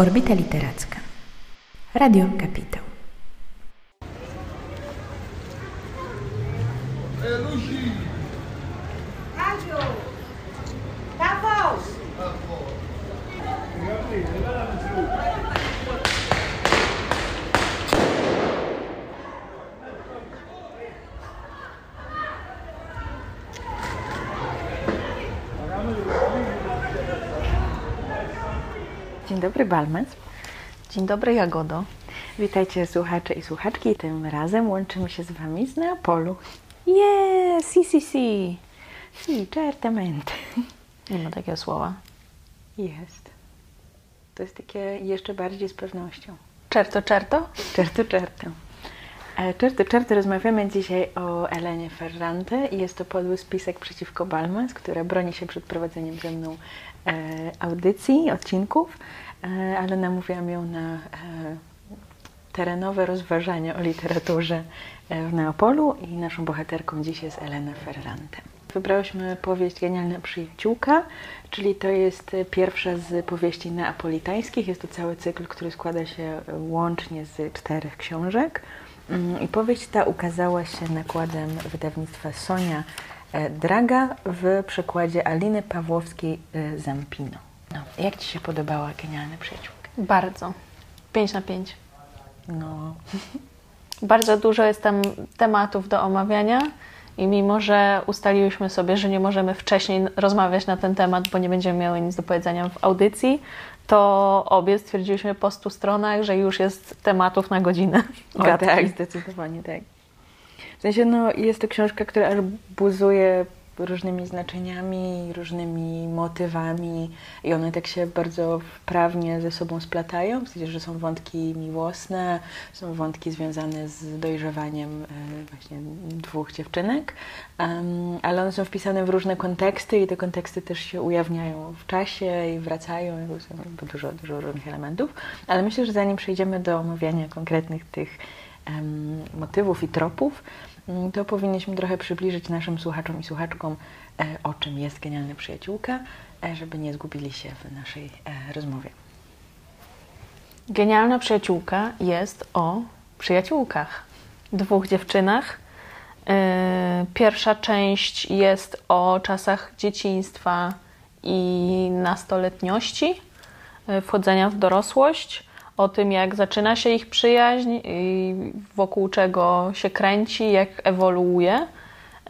Orbita Literacka. Radio Kapitał. Dobry Balmes. Dzień dobry Jagodo. Witajcie słuchacze i słuchaczki. Tym razem łączymy się z Wami z Neapolu. Yeah, si, si, si. Si, certamente. Nie ma takiego słowa. Jest. To jest takie jeszcze bardziej z pewnością. Czerto, czerto? Czerto, czerto. Czerto, czerto, rozmawiamy dzisiaj o Elenie Ferrante i jest to podły spisek przeciwko Balmes, która broni się przed prowadzeniem ze mną e, audycji, odcinków, ale namówiłam ją na e, terenowe rozważania o literaturze e, w Neapolu i naszą bohaterką dziś jest Elena Ferrante. Wybrałyśmy powieść Genialna Przyjaciółka, czyli to jest e, pierwsza z powieści neapolitańskich. Jest to cały cykl, który składa się e, łącznie z czterech książek. Mm, I powieść ta ukazała się nakładem wydawnictwa Sonia e, Draga w przekładzie Aliny Pawłowskiej-Zampino. No, jak Ci się podobała Genialna Przyjaciółka? Bardzo. 5 na 5. No, Bardzo dużo jest tam tematów do omawiania i mimo, że ustaliłyśmy sobie, że nie możemy wcześniej rozmawiać na ten temat, bo nie będziemy miały nic do powiedzenia w audycji, to obie stwierdziliśmy po 100 stronach, że już jest tematów na godzinę. o, tak, zdecydowanie tak. W sensie, no, jest to książka, która aż buzuje różnymi znaczeniami, różnymi motywami i one tak się bardzo wprawnie ze sobą splatają, w sensie, że są wątki miłosne, są wątki związane z dojrzewaniem e, właśnie dwóch dziewczynek, ale one są wpisane w różne konteksty i te konteksty też się ujawniają w czasie i wracają, są dużo, dużo różnych elementów, ale myślę, że zanim przejdziemy do omawiania konkretnych tych motywów i tropów, to powinniśmy trochę przybliżyć naszym słuchaczom i słuchaczkom, e, o czym jest Genialna Przyjaciółka, e, żeby nie zgubili się w naszej e, rozmowie. Genialna przyjaciółka jest o przyjaciółkach. Dwóch dziewczynach. Pierwsza część jest o czasach dzieciństwa i nastoletniości, wchodzenia w dorosłość, o tym, jak zaczyna się ich przyjaźń i wokół czego się kręci, jak ewoluuje.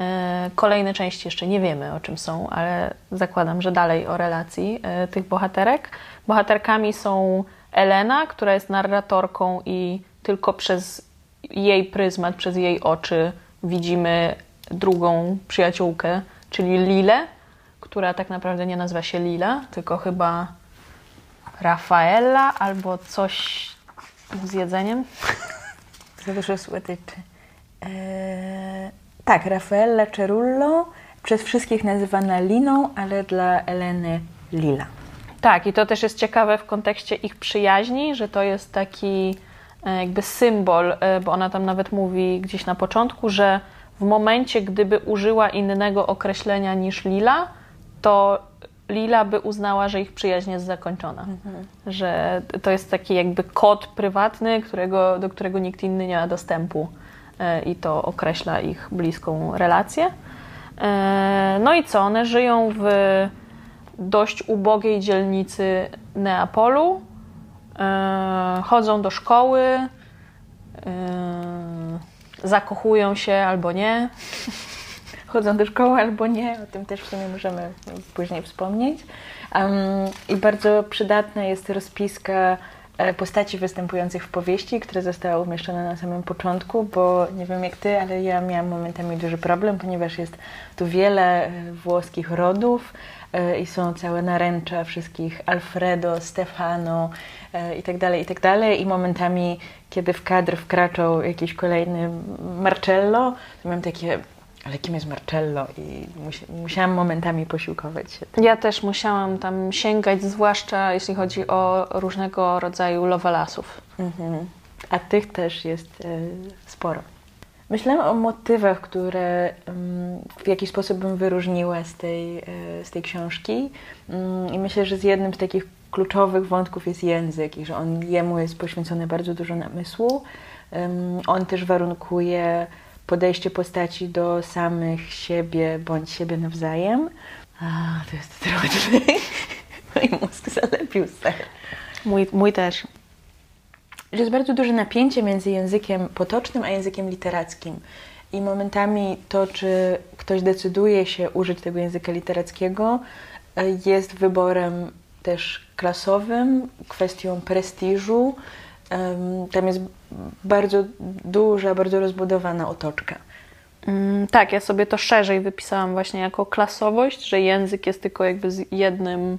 Yy, Kolejne części jeszcze nie wiemy o czym są, ale zakładam, że dalej o relacji yy, tych bohaterek. Bohaterkami są Elena, która jest narratorką i tylko przez jej pryzmat, przez jej oczy widzimy drugą przyjaciółkę, czyli Lilę, która tak naprawdę nie nazywa się Lila, tylko chyba Rafaela albo coś z jedzeniem. Za dużo słodyczy. E, tak, Raffaella Cerullo, przez wszystkich nazywana Liną, ale dla Eleny Lila. Tak, i to też jest ciekawe w kontekście ich przyjaźni, że to jest taki e, jakby symbol, e, bo ona tam nawet mówi gdzieś na początku, że w momencie, gdyby użyła innego określenia niż Lila, to Lila by uznała, że ich przyjaźń jest zakończona. Że to jest taki jakby kod prywatny, którego, do którego nikt inny nie ma dostępu e, i to określa ich bliską relację. E, No i co? One żyją w dość ubogiej dzielnicy Neapolu. E, chodzą do szkoły, zakochują się albo nie. chodzą do szkoły albo nie, o tym też w sumie możemy później wspomnieć. Um, I bardzo przydatna jest rozpiska e, postaci występujących w powieści, która została umieszczona na samym początku, bo nie wiem jak ty, ale ja miałam momentami duży problem, ponieważ jest tu wiele e, włoskich rodów e, i są całe naręcza wszystkich Alfredo, Stefano e, i tak tak. I momentami, kiedy w kadr wkraczał jakiś kolejny Marcello, to miałam takie ale kim jest Marcello? I musi, musiałam momentami posiłkować się. Ja też musiałam tam sięgać, zwłaszcza jeśli chodzi o różnego rodzaju lovelasów. Mhm. A tych też jest e, sporo. Myślałam o motywach, które mm, w jakiś sposób bym wyróżniła z tej, e, z tej książki. Mm, I myślę, że z jednym z takich kluczowych wątków jest język i że on jemu jest poświęcone bardzo dużo namysłu. On też warunkuje podejście postaci do samych siebie bądź siebie nawzajem. A, to jest trudne. Mój mózg zalepił ser. Mój, mój też. Jest bardzo duże napięcie między językiem potocznym a językiem literackim. I momentami to, czy ktoś decyduje się użyć tego języka literackiego, e, jest wyborem też klasowym, kwestią prestiżu. Tam jest bardzo duża, bardzo rozbudowana otoczka. Mm, tak, ja sobie to szerzej wypisałam właśnie jako klasowość, że język jest tylko jakby z jednym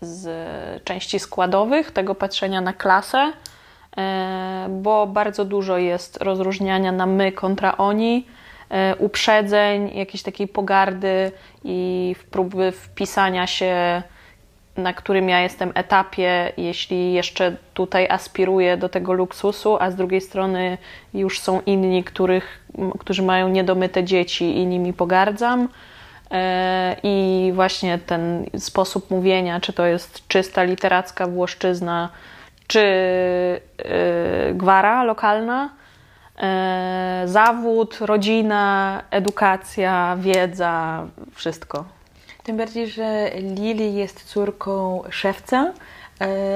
z części składowych tego patrzenia na klasę, e, bo bardzo dużo jest rozróżniania na my kontra oni, e, uprzedzeń, jakiejś takiej pogardy i próby wpisania się na którym ja jestem etapie, jeśli jeszcze tutaj aspiruję do tego luksusu, a z drugiej strony już są inni, których, którzy mają niedomyte dzieci i nimi pogardzam. E, I właśnie ten sposób mówienia, czy to jest czysta literacka włoszczyzna, czy e, gwara lokalna, e, zawód, rodzina, edukacja, wiedza, wszystko. Tym bardziej, że Lili jest córką szewca,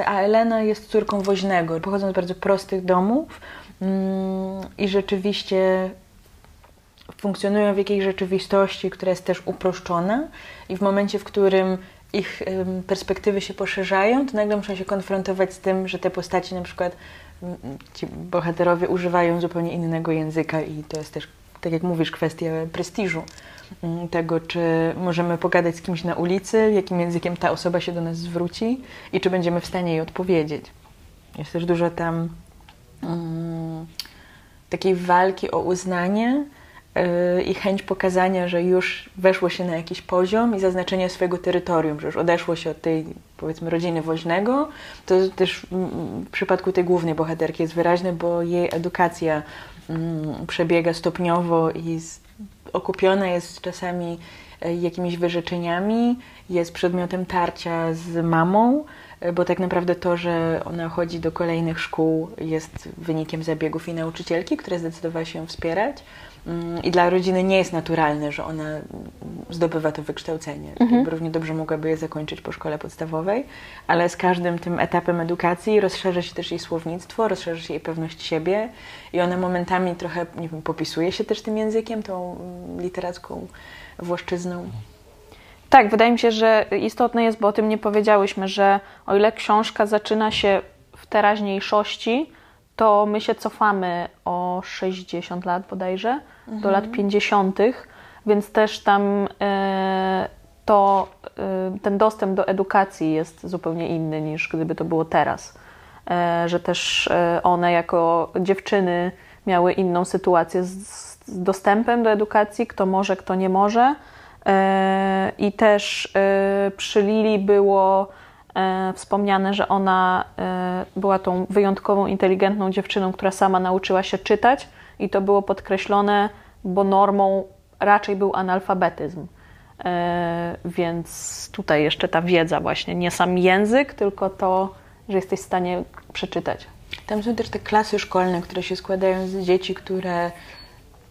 a Elena jest córką woźnego. Pochodzą z bardzo prostych domów mm, i rzeczywiście funkcjonują w jakiejś rzeczywistości, która jest też uproszczona i w momencie, w którym ich perspektywy się poszerzają, to nagle muszą się konfrontować z tym, że te postaci na przykład ci bohaterowie używają zupełnie innego języka i to jest też, tak jak mówisz, kwestia prestiżu tego, czy możemy pogadać z kimś na ulicy, jakim językiem ta osoba się do nas zwróci i czy będziemy w stanie jej odpowiedzieć. Jest też dużo tam um, takiej walki o uznanie, Y, i chęć pokazania, że już weszło się na jakiś poziom i zaznaczenia swojego terytorium, że już odeszło się od tej, powiedzmy, rodziny woźnego, to też w przypadku tej głównej bohaterki jest wyraźne, bo jej edukacja mm, przebiega stopniowo i okupiona jest czasami y, jakimiś wyrzeczeniami, jest przedmiotem tarcia z mamą, bo tak naprawdę to, że ona chodzi do kolejnych szkół jest wynikiem zabiegów i nauczycielki, która zdecydowała się ją wspierać. I dla rodziny nie jest naturalne, że ona zdobywa to wykształcenie. Mhm. Równie dobrze mogłaby je zakończyć po szkole podstawowej, ale z każdym tym etapem edukacji rozszerza się też jej słownictwo, rozszerza się jej pewność siebie i ona momentami trochę, nie wiem, popisuje się też tym językiem, tą literacką włoszczyzną. Tak, wydaje mi się, że istotne jest, bo o tym nie powiedziałyśmy, że o ile książka zaczyna się w teraźniejszości, to my się cofamy o 60 lat bodajże, mhm. do lat 50., więc też tam e, to, e, ten dostęp do edukacji jest zupełnie inny niż gdyby to było teraz. E, że też one jako dziewczyny miały inną sytuację z, z dostępem do edukacji, kto może, kto nie może. I też przy Lili było e, wspomniane, że ona e, była tą wyjątkową, inteligentną dziewczyną, która sama nauczyła się czytać i to było podkreślone, bo normą raczej był analfabetyzm. E, więc tutaj jeszcze ta wiedza właśnie, nie sam język, tylko to, że jesteś w stanie przeczytać. Tam są też te klasy szkolne, które się składają z dzieci, które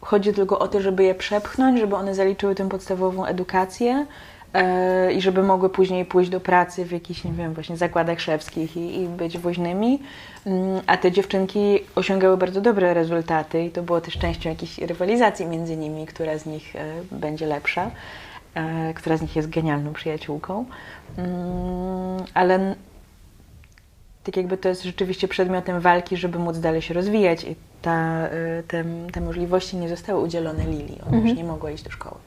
chodzi tylko o to, żeby je przepchnąć, żeby one zaliczyły tę podstawową edukację, E, i żeby mogły później pójść do pracy w jakichś, nie wiem, właśnie zakładach szewskich i, i być woźnymi. Mm, a te dziewczynki osiągały bardzo dobre rezultaty i to było też częścią jakiejś rywalizacji między nimi, która z nich e, będzie lepsza, e, która z nich jest genialną przyjaciółką. Mm, ale tak jakby to jest rzeczywiście przedmiotem walki, żeby móc dalej się rozwijać i ta, te, te możliwości nie zostały udzielone Lili. Ona mhm. już nie mogła iść do szkoły.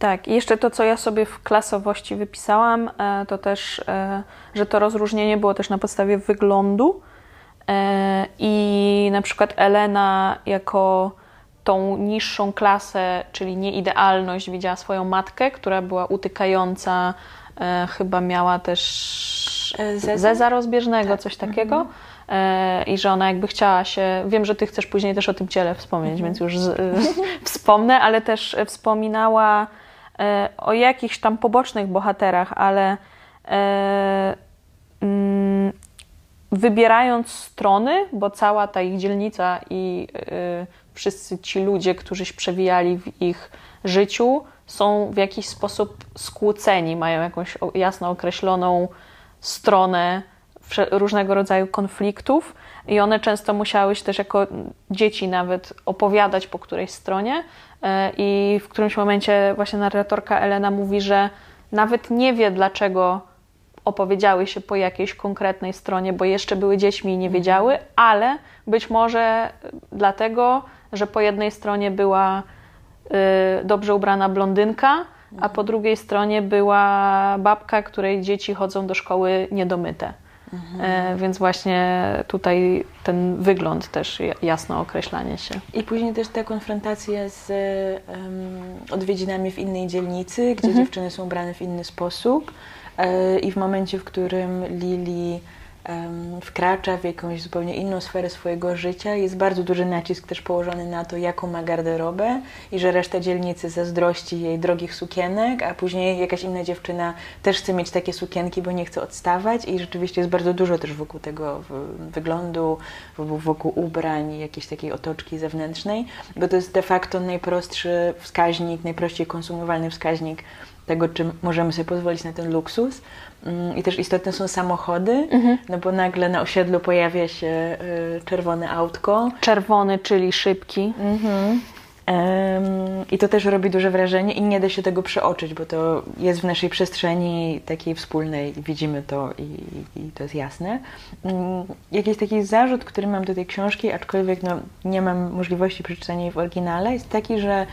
Tak, i jeszcze to, co ja sobie w klasowości wypisałam, e, to też, e, że to rozróżnienie było też na podstawie wyglądu. E, I na przykład Elena jako tą niższą klasę, czyli nieidealność, widziała swoją matkę, która była utykająca, chyba miała też zeza, zeza rozbieżnego, tak. coś takiego. e, i że ona jakby chciała się. Wiem, że ty chcesz później też o tym ciele wspomnieć, więc już z, e, wspomnę, ale też wspominała e, o jakichś tam pobocznych bohaterach, ale e, mm, wybierając strony, bo cała ta ich dzielnica i y, wszyscy ci ludzie, którzy się przewijali w ich życiu, są w jakiś sposób skłóceni, mają jakąś jasno określoną stronę różnego rodzaju konfliktów i one często musiały się też jako dzieci nawet opowiadać po którejś stronie y, i w którymś momencie właśnie narratorka Elena mówi, że nawet nie wie dlaczego opowiedziały się po jakiejś konkretnej stronie, bo jeszcze były dziećmi i nie wiedziały, ale być może dlatego, że po jednej stronie była y, dobrze ubrana blondynka, a po drugiej stronie była babka, której dzieci chodzą do szkoły niedomyte. Mhm. Więc właśnie tutaj ten wygląd też jasno określanie się. I później też ta konfrontacja z um, odwiedzinami w innej dzielnicy, gdzie mhm. dziewczyny są ubrane w inny sposób. E, i w momencie, w którym Lili wkracza w jakąś zupełnie inną sferę swojego życia, jest bardzo duży nacisk też położony na to, jaką ma garderobę i że reszta dzielnicy zazdrości jej drogich sukienek, a później jakaś inna dziewczyna też chce mieć takie sukienki, bo nie chce odstawać. I rzeczywiście jest bardzo dużo też wokół tego wyglądu, wokół ubrań, jakiejś takiej otoczki zewnętrznej, bo to jest de facto najprostszy wskaźnik, najprościej konsumowalny wskaźnik tego, czy możemy sobie pozwolić na ten luksus. Mm, I też istotne są samochody, mhm. no bo nagle na osiedlu pojawia się y, czerwone autko. Czerwony, czyli szybki. Mhm. I to też robi duże wrażenie i nie da się tego przeoczyć, bo to jest w naszej przestrzeni takiej wspólnej, widzimy to i, i to jest jasne. Mm, jakiś taki zarzut, który mam do tej książki, aczkolwiek no, nie mam możliwości przeczytania jej w oryginale, jest taki, że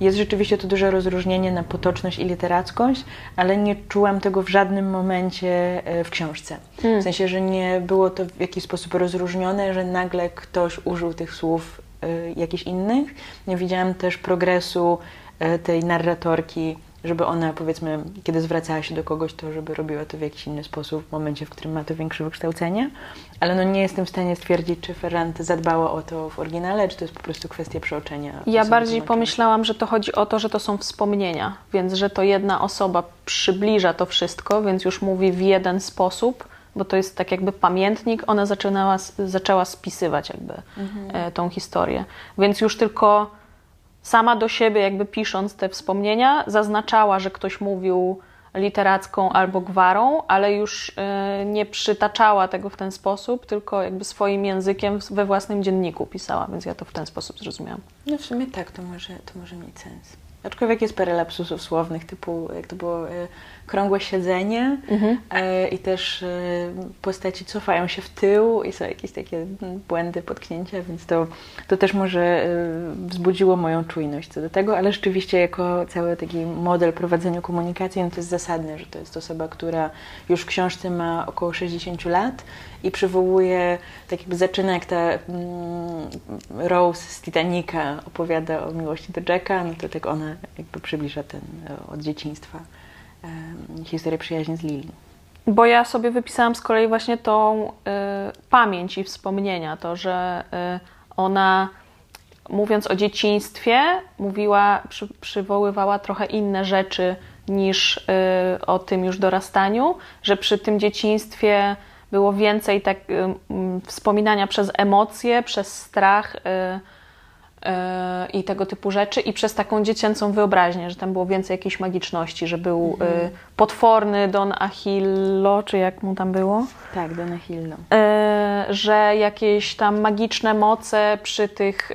jest rzeczywiście to duże rozróżnienie na potoczność i literackość, ale nie czułam tego w żadnym momencie e, w książce. Hmm. W sensie, że nie było to w jakiś sposób rozróżnione, że nagle ktoś użył tych słów jakichś innych. Nie widziałam też progresu y, tej narratorki, żeby ona, powiedzmy, kiedy zwracała się do kogoś, to żeby robiła to w jakiś inny sposób, w momencie, w którym ma to większe wykształcenie. Ale no nie jestem w stanie stwierdzić, czy Ferrante zadbała o to w oryginale, czy to jest po prostu kwestia przeoczenia. Ja bardziej pomyślałam, że to chodzi o to, że to są wspomnienia, więc że to jedna osoba przybliża to wszystko, więc już mówi w jeden sposób bo to jest tak jakby pamiętnik, ona zaczynała, zaczęła spisywać jakby mhm. E, tą historię. Więc już tylko sama do siebie jakby pisząc te wspomnienia zaznaczała, że ktoś mówił literacką albo gwarą, ale już e, nie przytaczała tego w ten sposób, tylko jakby swoim językiem we własnym dzienniku pisała, więc ja to w ten sposób zrozumiałam. No w sumie tak, to może, to może mieć sens. Aczkolwiek jest parę lapsusów słownych, typu jak to było e, krągłe siedzenie mhm. e, i też e, postaci cofają się w tył i są jakieś takie błędy, potknięcia, więc to, to też może e, wzbudziło moją czujność co do tego, ale rzeczywiście jako cały taki model prowadzenia komunikacji, no to jest zasadne, że to jest osoba, która już w książce ma około 60 lat i przywołuje, tak jakby zaczyna jak ta mm, Rose z Titanica opowiada o miłości do Jacka, no to tak ona jakby przybliża ten od dzieciństwa historię przyjaźni z Lili. Bo ja sobie wypisałam z kolei właśnie tą y, pamięć i wspomnienia, to, że y, ona mówiąc o dzieciństwie, mówiła, przy, przywoływała trochę inne rzeczy niż y, o tym już dorastaniu, że przy tym dzieciństwie było więcej tak, y, wspominania przez emocje, przez strach i tego typu rzeczy i przez taką dziecięcą wyobraźnię, że tam było więcej jakiejś magiczności, że był mhm. Y, potworny Don Achillo, czy jak mu tam było? Tak, Don Achillo. Y, że jakieś tam magiczne moce przy tych y,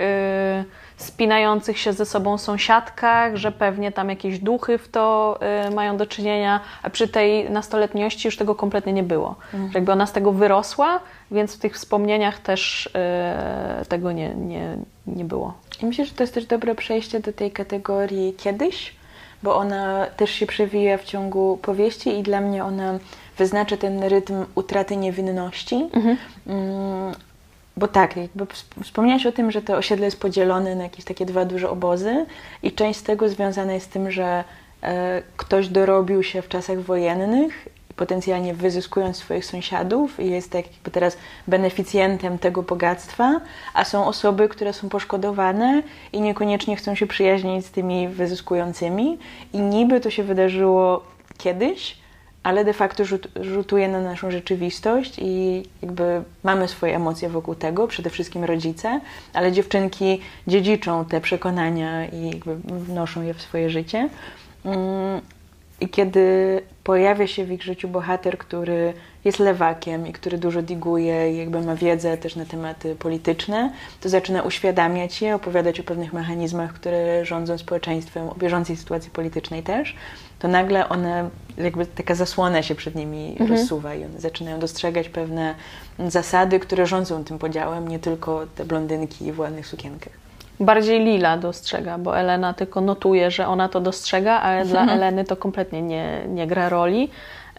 spinających się ze sobą sąsiadkach, że pewnie tam jakieś duchy w to mają do czynienia, a przy tej nastoletniości już tego kompletnie nie było. Mhm. Jakby ona z tego wyrosła, więc w tych wspomnieniach też tego nie, nie, nie było. I myślę, że to jest też dobre przejście do tej kategorii kiedyś, bo ona też się przewija w ciągu powieści i dla mnie ona wyznacza ten rytm utraty niewinności. Mhm. Bo tak, jakby wspomniałaś o tym, że to osiedle jest podzielone na jakieś takie dwa duże obozy i część z tego związana jest z tym, że e, ktoś dorobił się w czasach wojennych potencjalnie wyzyskując swoich sąsiadów i jest tak jakby teraz beneficjentem tego bogactwa, a są osoby, które są poszkodowane i niekoniecznie chcą się przyjaźnić z tymi wyzyskującymi. I niby to się wydarzyło kiedyś, ale de facto rzut, rzutuje na naszą rzeczywistość i jakby mamy swoje emocje wokół tego, przede wszystkim rodzice, ale dziewczynki dziedziczą te przekonania i jakby wnoszą je w swoje życie. Mm, I kiedy pojawia się w ich życiu bohater, który jest lewakiem i który dużo diguje i jakby ma wiedzę też na tematy polityczne, to zaczyna uświadamiać je, opowiadać o pewnych mechanizmach, które rządzą społeczeństwem, o bieżącej sytuacji politycznej też, to nagle one, jakby taka zasłona się przed nimi Mhm. rozsuwa i one zaczynają dostrzegać pewne zasady, które rządzą tym podziałem, nie tylko te blondynki w ładnych sukienkach. Bardziej Lila dostrzega, bo Elena tylko notuje, że ona to dostrzega, ale dla Eleny to kompletnie nie, nie gra roli.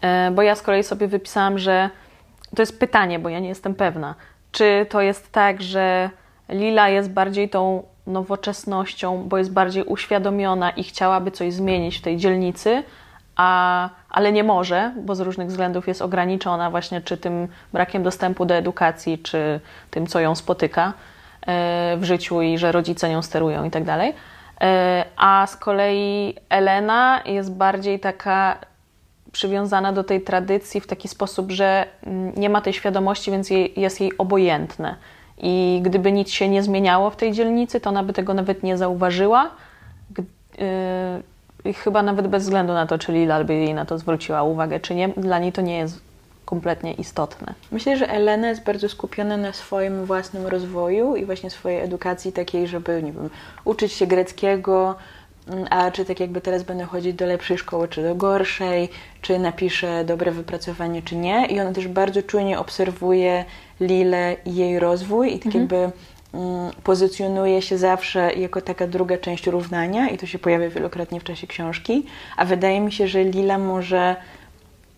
E, Bo ja z kolei sobie wypisałam, że to jest pytanie, bo ja nie jestem pewna. Czy to jest tak, że Lila jest bardziej tą nowoczesnością, bo jest bardziej uświadomiona i chciałaby coś zmienić w tej dzielnicy, a, ale nie może, bo z różnych względów jest ograniczona właśnie czy tym brakiem dostępu do edukacji, czy tym, co ją spotyka e, w życiu i że rodzice nią sterują i tak dalej. E, A z kolei Elena jest bardziej taka przywiązana do tej tradycji w taki sposób, że mm, nie ma tej świadomości, więc jej, jest jej obojętne. I gdyby nic się nie zmieniało w tej dzielnicy, to ona by tego nawet nie zauważyła. I chyba nawet bez względu na to, czy Lila by jej na to zwróciła uwagę, czy nie, dla niej to nie jest kompletnie istotne. Myślę, że Elena jest bardzo skupiona na swoim własnym rozwoju i właśnie swojej edukacji takiej, żeby, nie wiem, uczyć się greckiego, a czy tak jakby teraz będę chodzić do lepszej szkoły, czy do gorszej, czy napiszę dobre wypracowanie, czy nie. I ona też bardzo czujnie obserwuje Lilę i jej rozwój i tak jakby mm, pozycjonuje się zawsze jako taka druga część równania i to się pojawia wielokrotnie w czasie książki, a wydaje mi się, że Lila może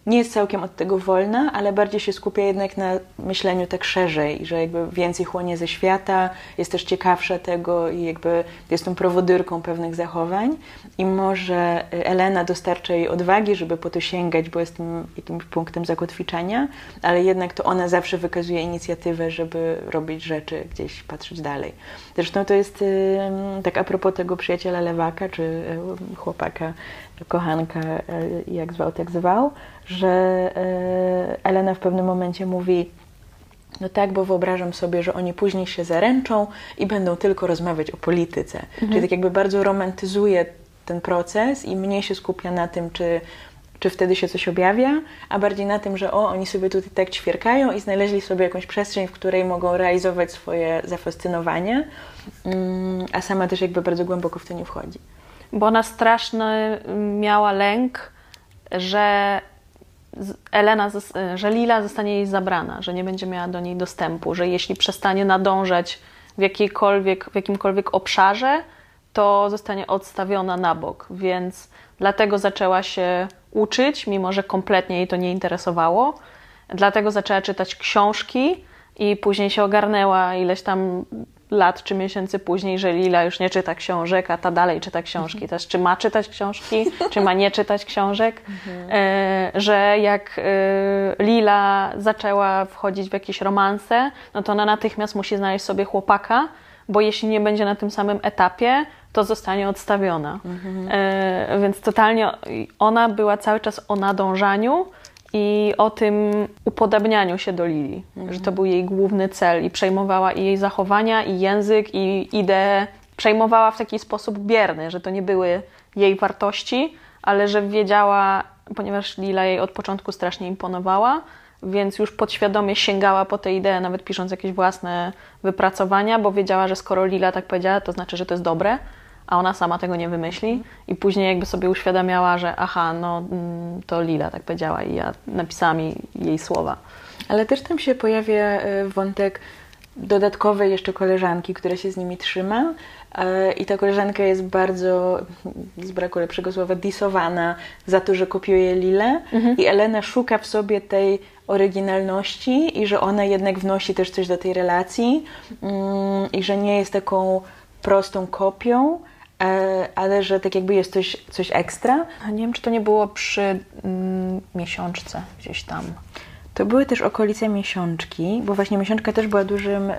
nie jest całkiem od tego wolna, ale bardziej się skupia jednak na myśleniu tak szerzej, że jakby więcej chłonie ze świata, jest też ciekawsza tego i jakby jest tą prowodyrką pewnych zachowań i może Elena dostarcza jej odwagi, żeby po to sięgać, bo jest tym jakimś punktem zakotwiczenia, ale jednak to ona zawsze wykazuje inicjatywę, żeby robić rzeczy, gdzieś patrzeć dalej. Zresztą to jest tak a propos tego przyjaciela lewaka, czy y, chłopaka, kochanka, y, jak zwał, tak zwał, że y, Elena w pewnym momencie mówi no tak, bo wyobrażam sobie, że oni później się zaręczą i będą tylko rozmawiać o polityce. Czyli tak jakby bardzo romantyzuje ten proces i mniej się skupia na tym, czy, czy wtedy się coś objawia, a bardziej na tym, że o, oni sobie tutaj tak ćwierkają i znaleźli sobie jakąś przestrzeń, w której mogą realizować swoje zafascynowanie, mm, a sama też jakby bardzo głęboko w to nie wchodzi. Bo ona straszny miała lęk, że Elena, zos- że Lila zostanie jej zabrana, że nie będzie miała do niej dostępu, że jeśli przestanie nadążać w, jakiejkolwiek, w jakimkolwiek obszarze, to zostanie odstawiona na bok. Więc dlatego zaczęła się uczyć, mimo że kompletnie jej to nie interesowało. Dlatego zaczęła czytać książki i później się ogarnęła ileś tam lat czy miesięcy później, że Lila już nie czyta książek, a ta dalej czyta książki. Też czy ma czytać książki, czy ma nie czytać książek. E, że jak e, Lila zaczęła wchodzić w jakieś romanse, no to ona natychmiast musi znaleźć sobie chłopaka, bo jeśli nie będzie na tym samym etapie, to zostanie odstawiona. E, więc totalnie ona była cały czas o nadążaniu i o tym upodabnianiu się do Lili, że to był jej główny cel i przejmowała i jej zachowania, i język, i ideę. Przejmowała w taki sposób bierny, że to nie były jej wartości, ale że wiedziała, ponieważ Lila jej od początku strasznie imponowała, więc już podświadomie sięgała po te idee, nawet pisząc jakieś własne wypracowania, bo wiedziała, że skoro Lila tak powiedziała, to znaczy, że to jest dobre, a ona sama tego nie wymyśli. I później jakby sobie uświadamiała, że aha, no mm, to Lila tak powiedziała i ja napisałam jej, słowa. Ale też tam się pojawia y, wątek dodatkowej jeszcze koleżanki, która się z nimi trzyma. y, I ta koleżanka jest bardzo, z braku lepszego słowa, disowana za to, że kopiuje Lilę. I Elena szuka w sobie tej oryginalności i że ona jednak wnosi też coś do tej relacji mm, i że nie jest taką prostą kopią, e, ale że tak jakby jest coś, coś ekstra. A nie wiem, czy to nie było przy mm, miesiączce gdzieś tam. To były też okolice miesiączki, bo właśnie miesiączka też była dużym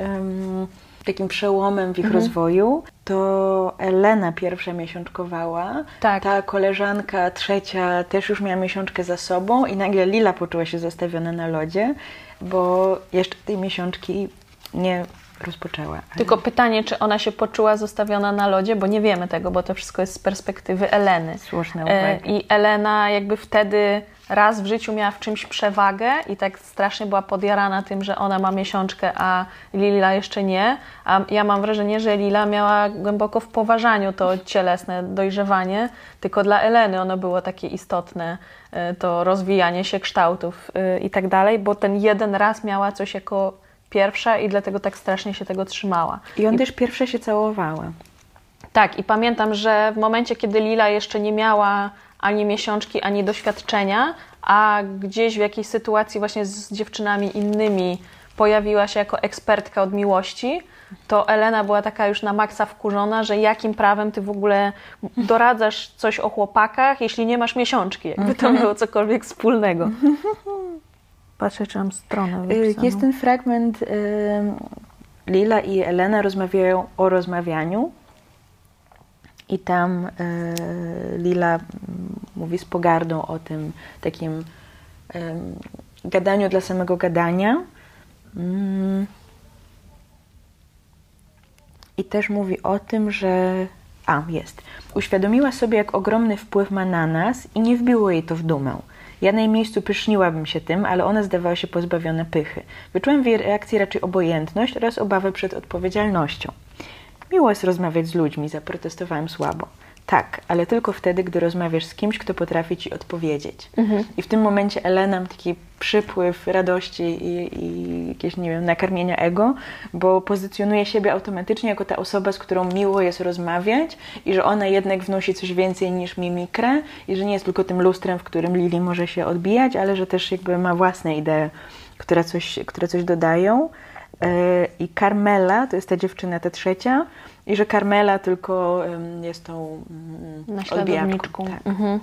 takim przełomem w ich rozwoju. To Elena pierwsza miesiączkowała, Tak. ta koleżanka trzecia też już miała miesiączkę za sobą i nagle Lila poczuła się zostawiona na lodzie, bo jeszcze tej miesiączki nie rozpoczęła. Ale- Tylko pytanie, czy ona się poczuła zostawiona na lodzie, bo nie wiemy tego, bo to wszystko jest z perspektywy Eleny. Słuszna E, uwaga. I Elena jakby wtedy raz w życiu miała w czymś przewagę i tak strasznie była podjarana tym, że ona ma miesiączkę, a Lila jeszcze nie. A ja mam wrażenie, że Lila miała głęboko w poważaniu to cielesne dojrzewanie, tylko dla Eleny ono było takie istotne, e, to rozwijanie się kształtów e, i tak dalej, bo ten jeden raz miała coś jako pierwsza i dlatego tak strasznie się tego trzymała. I on też pierwsza się całowała. Tak, i pamiętam, że w momencie, kiedy Lila jeszcze nie miała ani miesiączki, ani doświadczenia, a gdzieś w jakiejś sytuacji właśnie z dziewczynami innymi pojawiła się jako ekspertka od miłości, to Elena była taka już na maksa wkurzona, że jakim prawem ty w ogóle doradzasz coś o chłopakach, jeśli nie masz miesiączki, jakby to miało cokolwiek wspólnego. Patrzę, czy mam stronę Y, wypisaną. Jest ten fragment, y, Lila i Elena rozmawiają o rozmawianiu i tam y, Lila mówi z pogardą o tym takim gadaniu dla samego gadania. Mm. I też mówi o tym, że. A, jest. Uświadomiła sobie, jak ogromny wpływ ma na nas i nie wbiło jej to w dumę. Ja na jej miejscu pyszniłabym się tym, ale ona zdawała się pozbawiona pychy. Wyczułem w jej reakcji raczej obojętność oraz obawę przed odpowiedzialnością. Miło jest rozmawiać z ludźmi, zaprotestowałem słabo. Tak, ale tylko wtedy, gdy rozmawiasz z kimś, kto potrafi ci odpowiedzieć. I w tym momencie Elena ma taki przypływ radości i, i jakieś, nie wiem, nakarmienia ego, bo pozycjonuje siebie automatycznie jako ta osoba, z którą miło jest rozmawiać i że ona jednak wnosi coś więcej niż mimikrę i że nie jest tylko tym lustrem, w którym Lili może się odbijać, ale że też jakby ma własne idee, które coś, które coś dodają. Yy, I Carmela, to jest ta dziewczyna, ta trzecia, i że Carmela tylko jest tą mm, Naśladowniczką. Tak. Mhm.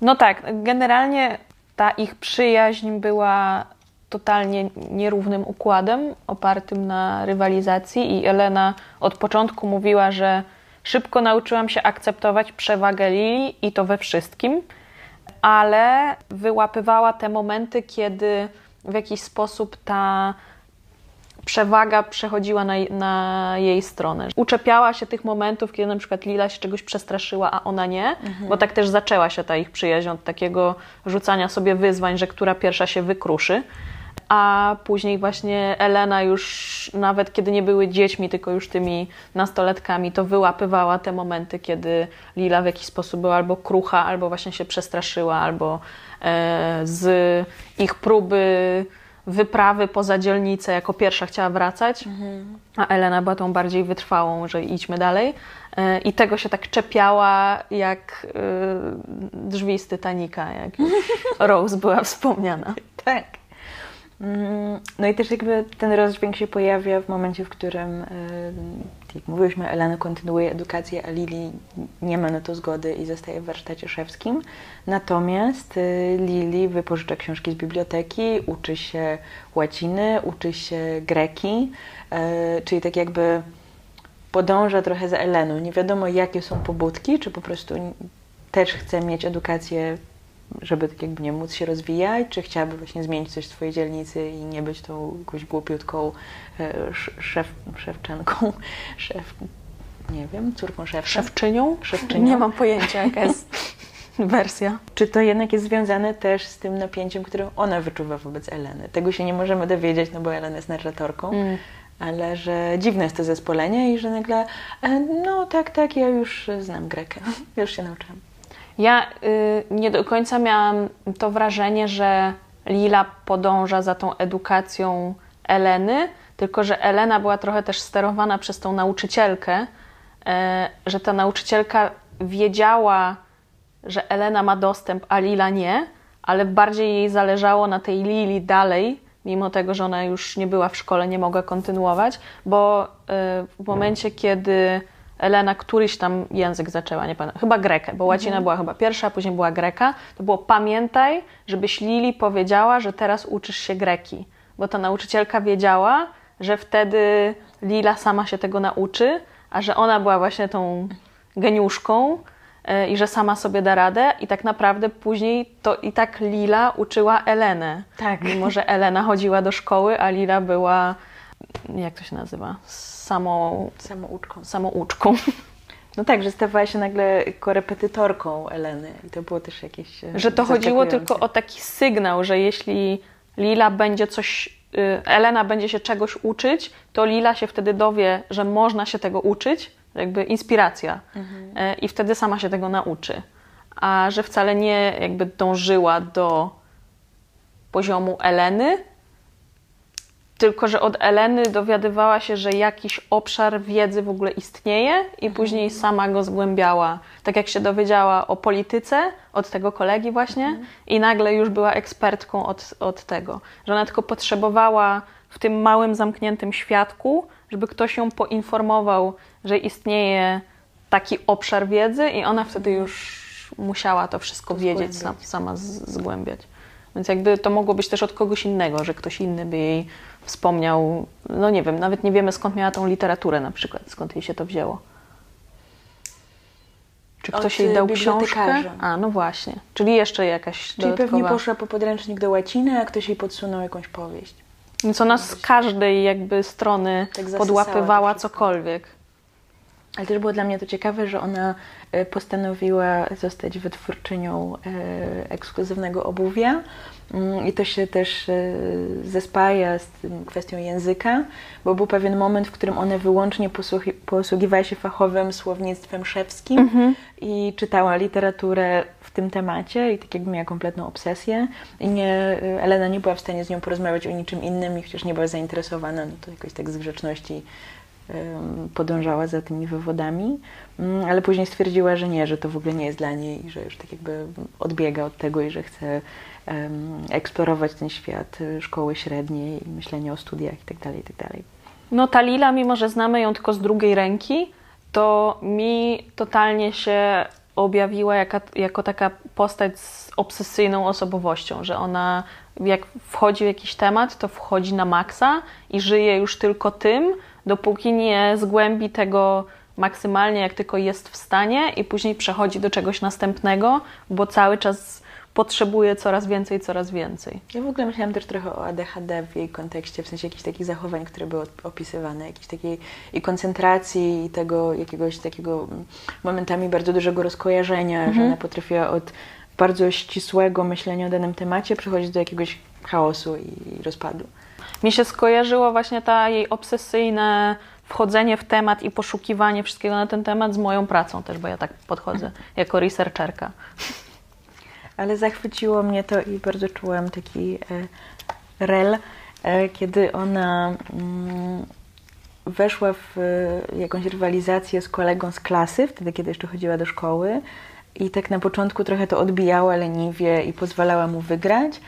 No tak, generalnie ta ich przyjaźń była totalnie nierównym układem, opartym na rywalizacji i Elena od początku mówiła, że szybko nauczyłam się akceptować przewagę Lili i to we wszystkim, ale wyłapywała te momenty, kiedy w jakiś sposób ta przewaga przechodziła na, na jej stronę. Uczepiała się tych momentów, kiedy na przykład Lila się czegoś przestraszyła, a ona nie, bo tak też zaczęła się ta ich przyjaźń od takiego rzucania sobie wyzwań, że która pierwsza się wykruszy. A później właśnie Elena już, nawet kiedy nie były dziećmi, tylko już tymi nastolatkami, to wyłapywała te momenty, kiedy Lila w jakiś sposób była albo krucha, albo właśnie się przestraszyła, albo e, z ich próby wyprawy poza dzielnicę jako pierwsza chciała wracać, a Elena była tą bardziej wytrwałą, że idźmy dalej. E, I tego się tak czepiała jak e, drzwi z Titanica, jak Rose była wspomniana. Tak. Mm, No i też jakby ten rozdźwięk się pojawia w momencie, w którym, y, jak mówiłyśmy, Elena kontynuuje edukację, a Lili nie ma na to zgody i zostaje w warsztacie szewskim. Natomiast y, Lili wypożycza książki z biblioteki, uczy się łaciny, uczy się greki, y, czyli tak jakby podąża trochę za Eleną. Nie wiadomo, jakie są pobudki, czy po prostu też chce mieć edukację żeby tak jakby nie móc się rozwijać, czy chciałaby właśnie zmienić coś w swojej dzielnicy i nie być tą jakąś głupiutką e, sz- szef, szewczanką, szef, nie wiem, córką szewca. Szewczynią? Szewczynią. Nie mam pojęcia, jaka jest wersja. Czy to jednak jest związane też z tym napięciem, które ona wyczuwa wobec Eleny? Tego się nie możemy dowiedzieć, no bo Elena jest narratorką, Mm. ale że dziwne jest to zespolenie i że nagle, e, no tak, tak, ja już znam grekę, już się nauczyłam. Ja y, nie do końca miałam to wrażenie, że Lila podąża za tą edukacją Eleny, tylko że Elena była trochę też sterowana przez tą nauczycielkę, e, że ta nauczycielka wiedziała, że Elena ma dostęp, a Lila nie, ale bardziej jej zależało na tej Lili dalej, mimo tego, że ona już nie była w szkole, nie mogła kontynuować, bo y, w momencie, kiedy Elena któryś tam język zaczęła, nie pamiętam, chyba grekę, bo łacina była chyba pierwsza, a później była greka, to było pamiętaj, żebyś Lili powiedziała, że teraz uczysz się greki, bo ta nauczycielka wiedziała, że wtedy Lila sama się tego nauczy, a że ona była właśnie tą geniuszką e, i że sama sobie da radę i tak naprawdę później to i tak Lila uczyła Elenę. Tak. Mimo, że Elena chodziła do szkoły, a Lila była, jak to się nazywa, samą, Samouczką. samouczką. No tak, że stawała się nagle korepetytorką Eleny i to było też jakieś e, Że to chodziło tylko o taki sygnał, że jeśli Lila będzie coś, y, Elena będzie się czegoś uczyć, to Lila się wtedy dowie, że można się tego uczyć, jakby inspiracja. Mhm. Y, I wtedy sama się tego nauczy. A że wcale nie jakby dążyła do poziomu Eleny, tylko że od Eleny dowiadywała się, że jakiś obszar wiedzy w ogóle istnieje i później sama go zgłębiała. Tak jak się dowiedziała o polityce od tego kolegi właśnie i nagle już była ekspertką od, od tego. Że ona tylko potrzebowała w tym małym, zamkniętym świadku, żeby ktoś ją poinformował, że istnieje taki obszar wiedzy i ona wtedy już musiała to wszystko wiedzieć, sam, zgłębiać. sama zgłębiać. Więc jakby to mogło być też od kogoś innego, że ktoś inny by jej wspomniał, no nie wiem, nawet nie wiemy skąd miała tą literaturę na przykład, skąd jej się to wzięło. Czy ktoś jej dał y, książkę? bibliotekarza. A, no właśnie. Czyli jeszcze jakaś Czyli dodatkowa... pewnie poszła po podręcznik do łaciny, a ktoś jej podsunął jakąś powieść. Więc ona z każdej jakby strony Tak podłapywała cokolwiek. Ale też było dla mnie to ciekawe, że ona e, postanowiła zostać wytwórczynią e, ekskluzywnego obuwia. Mm, I to się też e, zespaja z kwestią języka, bo był pewien moment, w którym ona wyłącznie posłuchi- posługiwała się fachowym słownictwem szewskim i czytała literaturę w tym temacie i tak jakby miała kompletną obsesję. I nie, Elena nie była w stanie z nią porozmawiać o niczym innym i chociaż nie była zainteresowana, no to jakoś tak z grzeczności podążała za tymi wywodami, Mm, ale później stwierdziła, że nie, że to w ogóle nie jest dla niej i że już tak jakby odbiega od tego i że chce eksplorować ten świat y, szkoły średniej i myślenia o studiach itd. itd. No ta Lila, mimo że znamy ją tylko z drugiej ręki, to mi totalnie się objawiła jaka, jako taka postać z obsesyjną osobowością, że ona jak wchodzi w jakiś temat, to wchodzi na maksa i żyje już tylko tym, dopóki nie zgłębi tego maksymalnie, jak tylko jest w stanie i później przechodzi do czegoś następnego, bo cały czas potrzebuje coraz więcej, coraz więcej. Ja w ogóle myślałam też trochę o ADHD w jej kontekście, w sensie jakichś takich zachowań, które były opisywane, jakiejś takiej i koncentracji i tego jakiegoś takiego mm, momentami bardzo dużego rozkojarzenia, że ona potrafiła od bardzo ścisłego myślenia o danym temacie przechodzić do jakiegoś chaosu i rozpadu. Mi się skojarzyło właśnie ta jej obsesyjne wchodzenie w temat i poszukiwanie wszystkiego na ten temat z moją pracą też, bo ja tak podchodzę jako researcherka. Ale zachwyciło mnie to i bardzo czułam taki e, rel, e, kiedy ona mm, weszła w e, jakąś rywalizację z kolegą z klasy, wtedy kiedy jeszcze chodziła do szkoły. I tak na początku trochę to odbijała leniwie i pozwalała mu wygrać,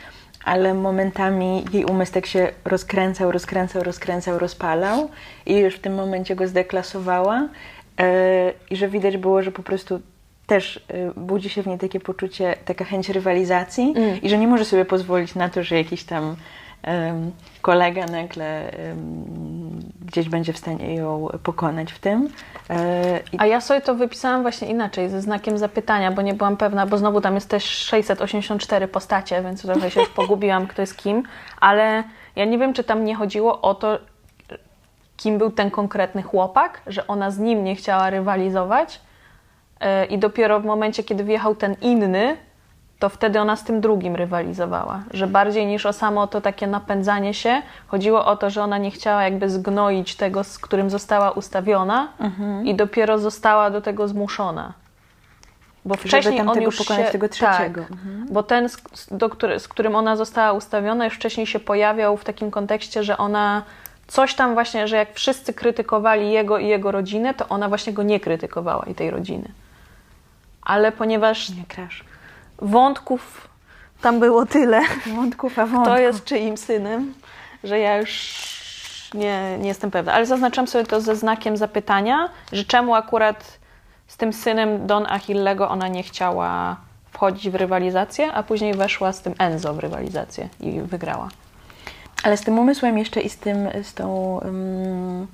ale momentami jej umysł tak się rozkręcał, rozkręcał, rozkręcał, rozpalał i już w tym momencie go zdeklasowała i że widać było, że po prostu też y, budzi się w niej takie poczucie, taka chęć rywalizacji Mm. i że nie może sobie pozwolić na to, że jakiś tam em, kolega nagle em, gdzieś będzie w stanie ją pokonać w tym. E, A ja sobie to wypisałam właśnie inaczej, ze znakiem zapytania, bo nie byłam pewna, bo znowu tam jest też 684 postacie, więc trochę się już pogubiłam, kto jest kim, ale ja nie wiem, czy tam nie chodziło o to, kim był ten konkretny chłopak, że ona z nim nie chciała rywalizować i dopiero w momencie, kiedy wyjechał ten inny, to wtedy ona z tym drugim rywalizowała. Że bardziej niż o samo to takie napędzanie się, chodziło o to, że ona nie chciała jakby zgnoić tego, z którym została ustawiona i dopiero została do tego zmuszona. Bo wcześniej on tamtego już pokonać się, tego trzeciego. Tak, Mhm. bo ten, do który, z którym ona została ustawiona, już wcześniej się pojawiał w takim kontekście, że ona coś tam właśnie, że jak wszyscy krytykowali jego i jego rodzinę, to ona właśnie go nie krytykowała i tej rodziny. Ale ponieważ nie krasz. wątków tam było tyle, Wątków, a wątków. kto jest czyim synem, że ja już nie, nie jestem pewna. Ale zaznaczam sobie to ze znakiem zapytania, że czemu akurat z tym synem Don Achillego ona nie chciała wchodzić w rywalizację, a później weszła z tym Enzo w rywalizację i wygrała. Ale z tym umysłem jeszcze i z, tym, z, tą, um,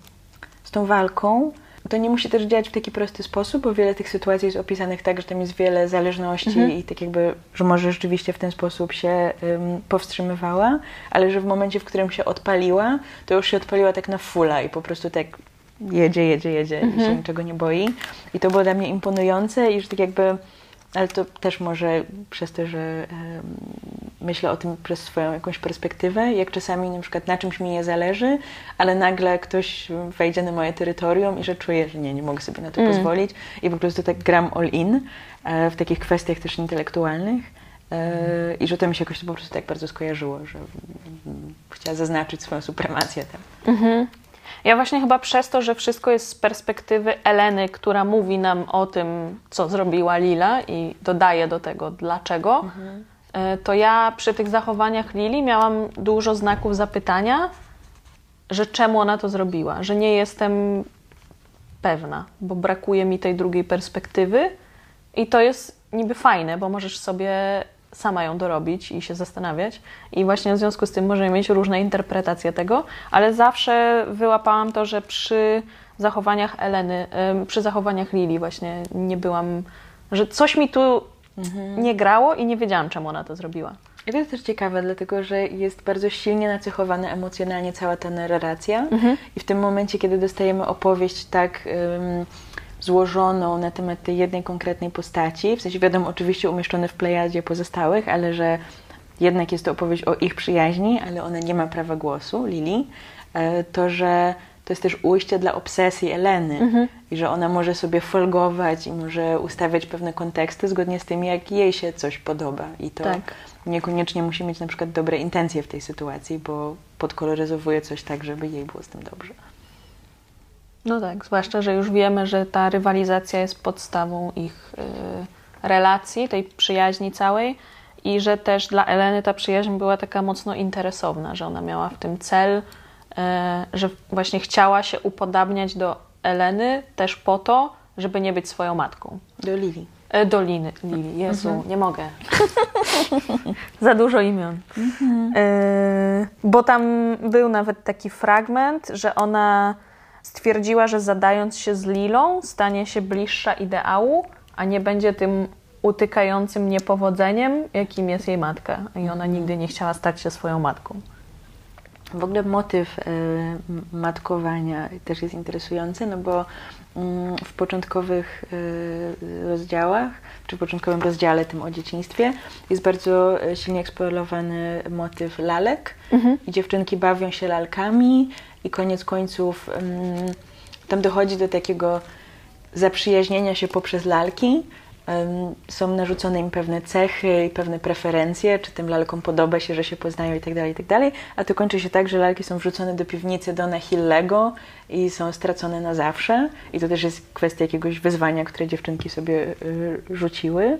z tą walką, to nie musi też działać w taki prosty sposób, bo wiele tych sytuacji jest opisanych tak, że tam jest wiele zależności mhm. i tak jakby, że może rzeczywiście w ten sposób się um, powstrzymywała, ale że w momencie, w którym się odpaliła, to już się odpaliła tak na fulla i po prostu tak jedzie, jedzie, jedzie mhm. i się niczego nie boi. I to było dla mnie imponujące i że tak jakby ale to też może przez to, że myślę o tym przez swoją jakąś perspektywę, jak czasami na przykład na czymś mi nie zależy, ale nagle ktoś wejdzie na moje terytorium i że czuję, że nie, nie mogę sobie na to mm. pozwolić i po prostu tak gram all in e, w takich kwestiach też intelektualnych. Mm. I że to mi się jakoś po prostu tak bardzo skojarzyło, że chciała zaznaczyć swoją supremację tam. Mhm. Ja właśnie chyba przez to, że wszystko jest z perspektywy Eleny, która mówi nam o tym, co zrobiła Lila i dodaje do tego dlaczego, mhm. to ja przy tych zachowaniach Lili miałam dużo znaków zapytania, że czemu ona to zrobiła, że nie jestem pewna, bo brakuje mi tej drugiej perspektywy i to jest niby fajne, bo możesz sobie sama ją dorobić i się zastanawiać. I właśnie w związku z tym możemy mieć różne interpretacje tego, ale zawsze wyłapałam to, że przy zachowaniach Eleny, przy zachowaniach Lili właśnie nie byłam, że coś mi tu mhm. nie grało i nie wiedziałam, czemu ona to zrobiła. I to jest też ciekawe, dlatego że jest bardzo silnie nacechowana emocjonalnie cała ta narracja mhm. i w tym momencie, kiedy dostajemy opowieść tak... Um, złożoną na temat tej jednej konkretnej postaci, w sensie wiadomo, oczywiście umieszczone w plejadzie pozostałych, ale że jednak jest to opowieść o ich przyjaźni, ale ona nie ma prawa głosu, Lili, e, to, że to jest też ujście dla obsesji Eleny mhm. i że ona może sobie folgować i może ustawiać pewne konteksty zgodnie z tym, jak jej się coś podoba i to tak. niekoniecznie musi mieć na przykład dobre intencje w tej sytuacji, bo podkoloryzowuje coś tak, żeby jej było z tym dobrze. No tak, zwłaszcza, że już wiemy, że ta rywalizacja jest podstawą ich y, relacji, tej przyjaźni całej i że też dla Eleny ta przyjaźń była taka mocno interesowna, że ona miała w tym cel, y, że właśnie chciała się upodabniać do Eleny też po to, żeby nie być swoją matką. Do Lili. E, do Liny, Lili. Jezu, mhm. nie mogę. Za dużo imion. Mhm. Y, bo tam był nawet taki fragment, że ona stwierdziła, że zadając się z Lilą, stanie się bliższa ideału, a nie będzie tym utykającym niepowodzeniem, jakim jest jej matka. I ona nigdy nie chciała stać się swoją matką. W ogóle motyw y, matkowania też jest interesujący, no bo w początkowych y, rozdziałach, czy w początkowym rozdziale tym o dzieciństwie, jest bardzo silnie eksplorowany motyw lalek mhm. i dziewczynki bawią się lalkami i koniec końców um, tam dochodzi do takiego zaprzyjaźnienia się poprzez lalki. Są narzucone im pewne cechy i pewne preferencje, czy tym lalkom podoba się, że się poznają i tak dalej, i tak dalej. A to kończy się tak, że lalki są wrzucone do piwnicy Dona Hillego i są stracone na zawsze. I to też jest kwestia jakiegoś wyzwania, które dziewczynki sobie y, rzuciły.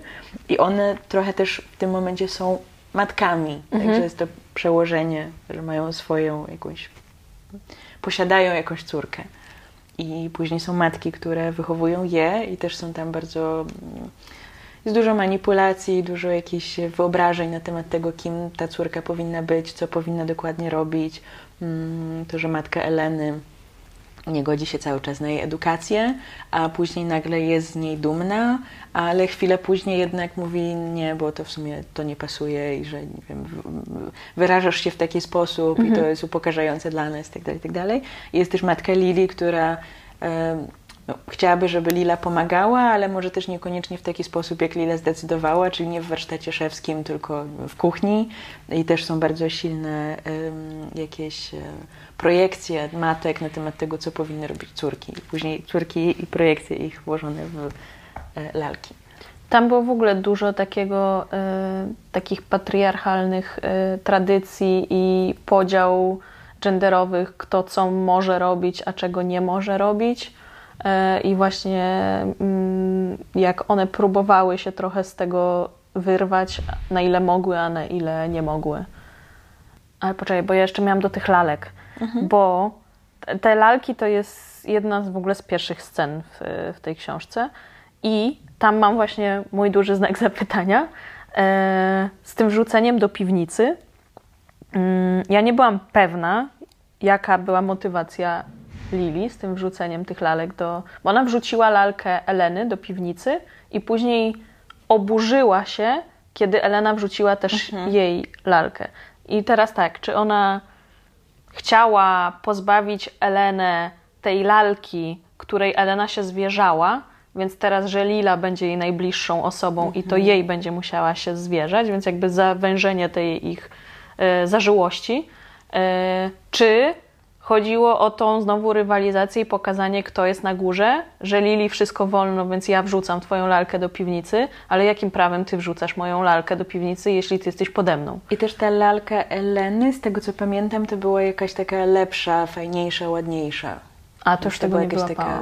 I one trochę też w tym momencie są matkami. Mhm. Także jest to przełożenie, że mają swoją jakąś posiadają jakąś córkę. I później są matki, które wychowują je i też są tam bardzo. Jest dużo manipulacji, dużo jakichś wyobrażeń na temat tego, kim ta córka powinna być, co powinna dokładnie robić. Mm, to, że matka Eleny nie godzi się cały czas na jej edukację, a później nagle jest z niej dumna, ale chwilę później jednak mówi nie, bo to w sumie to nie pasuje i że nie wiem, wyrażasz się w taki sposób i to mhm. jest upokarzające dla nas itd. Tak itd. Tak jest też matka Lili, która no, chciałaby, żeby Lila pomagała, ale może też niekoniecznie w taki sposób, jak Lila zdecydowała, czyli nie w warsztacie szewskim, tylko w kuchni. I też są bardzo silne um, jakieś um, projekcje matek na temat tego, co powinny robić córki. Później córki i projekcje ich włożone w e, lalki. Tam było w ogóle dużo takiego, e, takich patriarchalnych tradycji i podział genderowych, kto co może robić, a czego nie może robić. E, I właśnie mm, jak one próbowały się trochę z tego wyrwać, na ile mogły, a na ile nie mogły. Ale poczekaj, bo ja jeszcze miałam do tych lalek, mhm. bo Te- lalki to jest jedna z w ogóle z pierwszych scen w, w tej książce. I tam mam właśnie mój duży znak zapytania e, z tym wrzuceniem do piwnicy. Mm, Ja nie byłam pewna, jaka była motywacja Lili z tym wrzuceniem tych lalek do. Bo ona wrzuciła lalkę Eleny do piwnicy i później oburzyła się, kiedy Elena wrzuciła też jej lalkę. I teraz tak, czy ona chciała pozbawić Elenę tej lalki, której Elena się zwierzała, więc teraz, że Lila będzie jej najbliższą osobą i to jej będzie musiała się zwierzać, więc jakby zawężenie tej ich e, zażyłości. E, czy chodziło o tą znowu rywalizację i pokazanie, kto jest na górze, że Lili wszystko wolno, więc ja wrzucam twoją lalkę do piwnicy, ale jakim prawem ty wrzucasz moją lalkę do piwnicy, jeśli ty jesteś pode mną? I też ta lalka Eleny, z tego co pamiętam, to była jakaś taka lepsza, fajniejsza, ładniejsza. A to już tego była nie jakaś taka,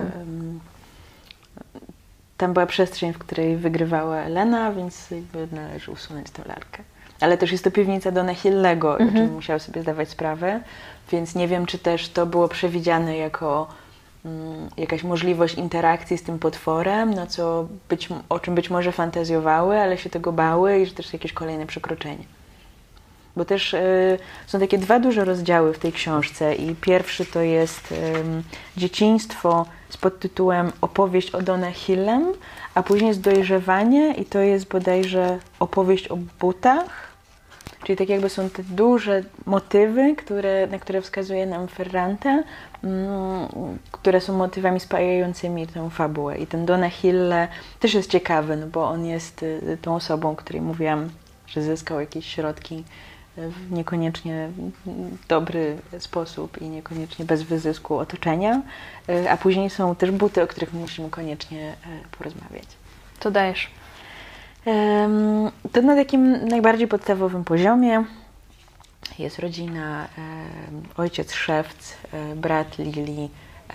Tam była przestrzeń, w której wygrywała Elena, więc należy usunąć tę lalkę. Ale też jest to piwnica Dona Hillego, o czym musiał sobie zdawać sprawę, więc nie wiem, czy też to było przewidziane jako mm, jakaś możliwość interakcji z tym potworem, no co być, o czym być może fantazjowały, ale się tego bały i że też jakieś kolejne przekroczenie. Bo też y, są takie dwa duże rozdziały w tej książce i pierwszy to jest ym, dzieciństwo z podtytułem Opowieść o Dona Hillem, a później jest dojrzewanie i to jest bodajże opowieść o butach. Czyli tak jakby są te duże motywy, które, na które wskazuje nam Ferrante, mm, które są motywami spajającymi tę fabułę. I ten Dona Hille też jest ciekawy, no bo on jest y, tą osobą, której mówiłam, że zyskał jakieś środki w niekoniecznie dobry sposób i niekoniecznie bez wyzysku otoczenia, y, a później są też buty, o których musimy koniecznie y, porozmawiać. To dajesz. To na takim najbardziej podstawowym poziomie jest rodzina, ojciec Szewc, e, brat Lili, e,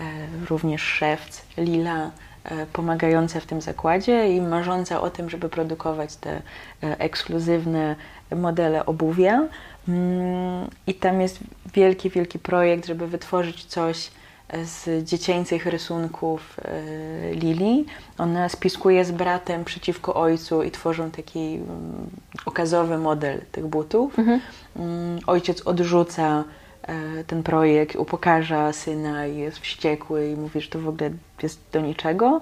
również Szewc, Lila, e, pomagająca w tym zakładzie i marząca o tym, żeby produkować te ekskluzywne modele obuwia. Mm, I tam jest wielki, wielki projekt, żeby wytworzyć coś z dziecięcych rysunków e, Lili. Ona spiskuje z bratem przeciwko ojcu i tworzą taki mm, okazowy model tych butów. Mm, Ojciec odrzuca e, ten projekt, upokarza syna i jest wściekły i mówi, że to w ogóle jest do niczego.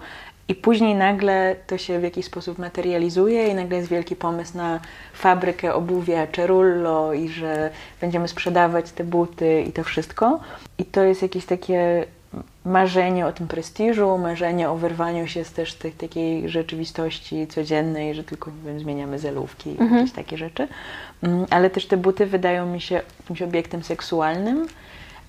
I później nagle to się w jakiś sposób materializuje i nagle jest wielki pomysł na fabrykę obuwia Cerullo i że będziemy sprzedawać te buty i to wszystko. I to jest jakieś takie marzenie o tym prestiżu, marzenie o wyrwaniu się z też tej takiej rzeczywistości codziennej, że tylko wiem, zmieniamy zelówki i jakieś takie rzeczy. Mm, Ale też te buty wydają mi się jakimś obiektem seksualnym.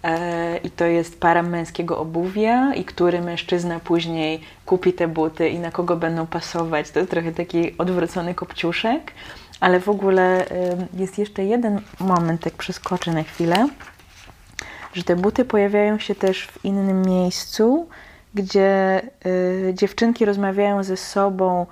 E, I to jest para męskiego obuwia, i który mężczyzna później kupi te buty i na kogo będą pasować. To jest trochę taki odwrócony kopciuszek. Ale w ogóle jest jeszcze jeden moment, tak przeskoczę na chwilę, że te buty pojawiają się też w innym miejscu, gdzie y, dziewczynki rozmawiają ze sobą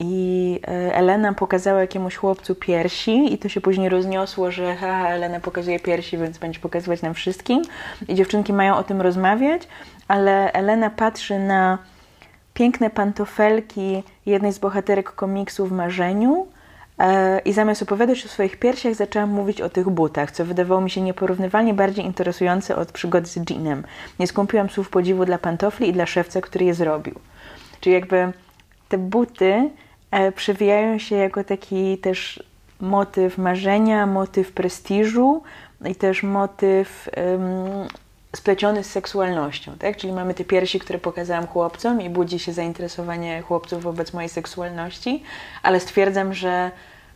i y, Elena pokazała jakiemuś chłopcu piersi i to się później rozniosło, że haha, Elena pokazuje piersi, więc będzie pokazywać nam wszystkim. I dziewczynki mają o tym rozmawiać, ale Elena patrzy na piękne pantofelki jednej z bohaterek komiksu w marzeniu e, i zamiast opowiadać o swoich piersiach, zaczęłam mówić o tych butach, co wydawało mi się nieporównywalnie bardziej interesujące od przygody z Jeanem. Nie skąpiłam słów podziwu dla pantofli i dla szewca, który je zrobił. Czyli jakby te buty e, przewijają się jako taki też motyw marzenia, motyw prestiżu i też motyw em, spleciony z seksualnością, tak? Czyli mamy te piersi, które pokazałam chłopcom i budzi się zainteresowanie chłopców wobec mojej seksualności, ale stwierdzam, że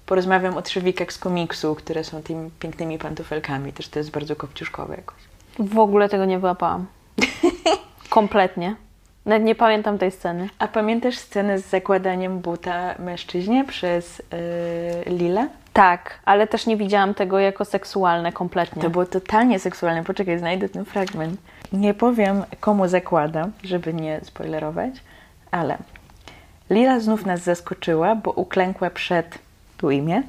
porozmawiam o trzewikach z komiksu, które są tymi pięknymi pantofelkami. Też to jest bardzo kopciuszkowe jakoś. W ogóle tego nie wyłapałam. Kompletnie. Nawet nie pamiętam tej sceny. A pamiętasz scenę z zakładaniem buta mężczyźnie przez yy, Lilę? Tak, ale też nie widziałam tego jako seksualne kompletnie. To było totalnie seksualne. Poczekaj, znajdę ten fragment. Nie powiem, komu zakłada, żeby nie spoilerować, ale Lila znów nas zaskoczyła, bo uklękła przed tu imię,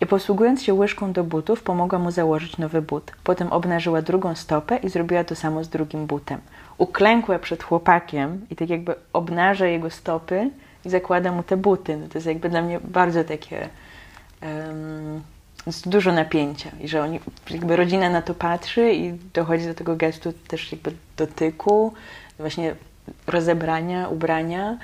i posługując się łyżką do butów, pomogła mu założyć nowy but. Potem obnażyła drugą stopę i zrobiła to samo z drugim butem. Uklękła przed chłopakiem i tak jakby obnaża jego stopy i zakłada mu te buty. No to jest jakby dla mnie bardzo takie... Um, jest dużo napięcia i że oni, jakby rodzina na to patrzy i dochodzi do tego gestu też jakby dotyku, właśnie rozebrania, ubrania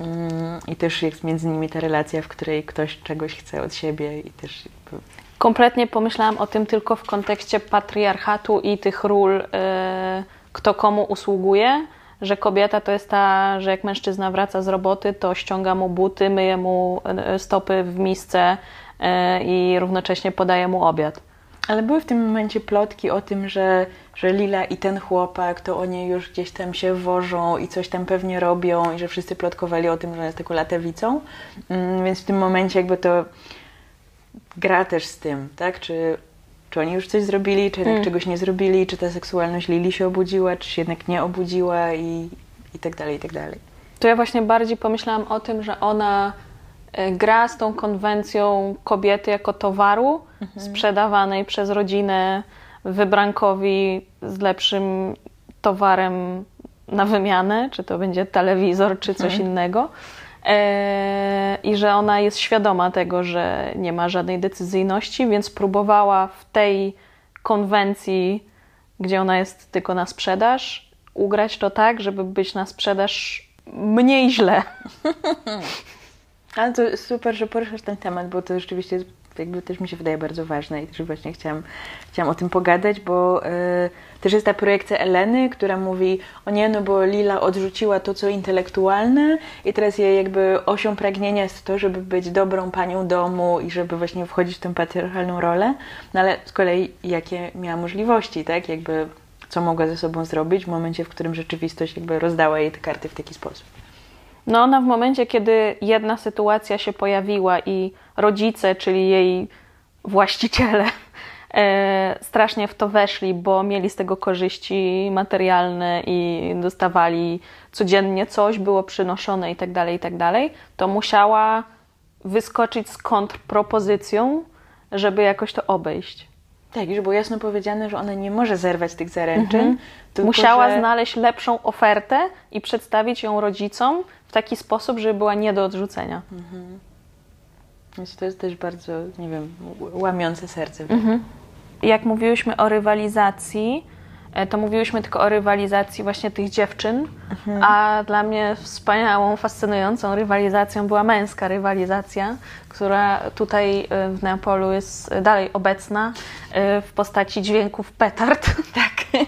mm, i też jest między nimi ta relacja, w której ktoś czegoś chce od siebie i też jakby... Kompletnie pomyślałam o tym tylko w kontekście patriarchatu i tych ról, yy, kto komu usługuje, że kobieta to jest ta, że jak mężczyzna wraca z roboty, to ściąga mu buty, myje mu y, stopy w misce yy, i równocześnie podaje mu obiad. Ale były w tym momencie plotki o tym, że, że Lila i ten chłopak, to oni już gdzieś tam się wożą i coś tam pewnie robią i że wszyscy plotkowali o tym, że jest taką latewicą. Mm, więc w tym momencie jakby to gra też z tym, tak? Czy, czy oni już coś zrobili, czy jednak mm. czegoś nie zrobili, czy ta seksualność Lili się obudziła, czy się jednak nie obudziła i, i tak dalej, i tak dalej. To ja właśnie bardziej pomyślałam o tym, że ona E, gra z tą konwencją kobiety jako towaru mhm. sprzedawanej przez rodzinę wybrankowi z lepszym towarem na wymianę, czy to będzie telewizor, czy coś mhm. innego. E, I że ona jest świadoma tego, że nie ma żadnej decyzyjności, więc próbowała w tej konwencji, gdzie ona jest tylko na sprzedaż, ugrać to tak, żeby być na sprzedaż mniej źle. Ale to super, że poruszasz ten temat, bo to rzeczywiście jakby też mi się wydaje bardzo ważne i też właśnie chciałam, chciałam o tym pogadać, bo y, też jest ta projekcja Eleny, która mówi, o nie, no bo Lila odrzuciła to, co intelektualne i teraz jej jakby osią pragnienia jest to, żeby być dobrą panią domu i żeby właśnie wchodzić w tę patriarchalną rolę, no ale z kolei jakie miała możliwości, tak, jakby co mogła ze sobą zrobić w momencie, w którym rzeczywistość jakby rozdała jej te karty w taki sposób. No ona w momencie, kiedy jedna sytuacja się pojawiła i rodzice, czyli jej właściciele, strasznie w to weszli, bo mieli z tego korzyści materialne i dostawali codziennie coś, było przynoszone i tak dalej, i tak dalej, to musiała wyskoczyć z kontrpropozycją, żeby jakoś to obejść. Tak, już było jasno powiedziane, że ona nie może zerwać tych zaręczyn. Mhm. Tylko, Musiała że... znaleźć lepszą ofertę i przedstawić ją rodzicom w taki sposób, żeby była nie do odrzucenia. Mhm. Więc to jest też bardzo, nie wiem, łamiące serce. Mhm. Jak mówiłyśmy o rywalizacji, e, to mówiłyśmy tylko o rywalizacji właśnie tych dziewczyn, mhm. a dla mnie wspaniałą, fascynującą rywalizacją była męska rywalizacja, która tutaj e, w Neapolu jest dalej obecna e, w postaci dźwięków petard. Tak.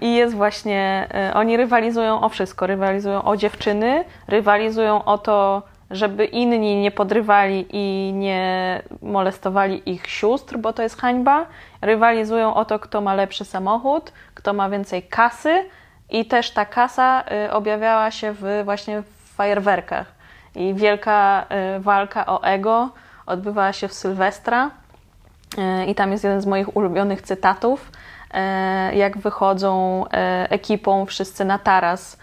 I jest właśnie, oni rywalizują o wszystko, rywalizują o dziewczyny, rywalizują o to, żeby inni nie podrywali i nie molestowali ich sióstr, bo to jest hańba. Rywalizują o to, kto ma lepszy samochód, kto ma więcej kasy i też ta kasa e, objawiała się w, właśnie w fajerwerkach. I wielka e, walka o ego odbywała się w Sylwestra i tam jest jeden z moich ulubionych cytatów, jak wychodzą ekipą wszyscy na taras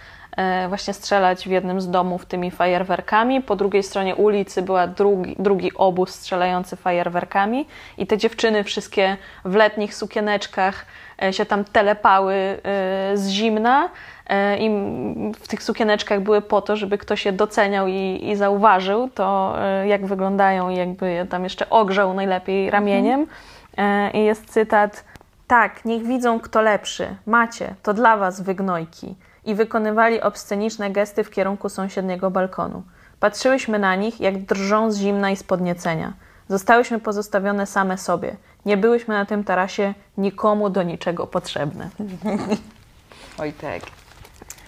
właśnie strzelać w jednym z domów tymi fajerwerkami. Po drugiej stronie ulicy była drugi, drugi obóz strzelający fajerwerkami i te dziewczyny wszystkie w letnich sukieneczkach się tam telepały z zimna i w tych sukieneczkach były po to, żeby ktoś je doceniał i, i zauważył to, jak wyglądają i jakby je tam jeszcze ogrzał najlepiej ramieniem. I jest cytat tak, niech widzą, kto lepszy. Macie, to dla was wygnojki. I wykonywali obsceniczne gesty w kierunku sąsiedniego balkonu. Patrzyłyśmy na nich, jak drżą z zimna i z podniecenia. Zostałyśmy pozostawione same sobie. Nie byłyśmy na tym tarasie nikomu do niczego potrzebne. Oj tak.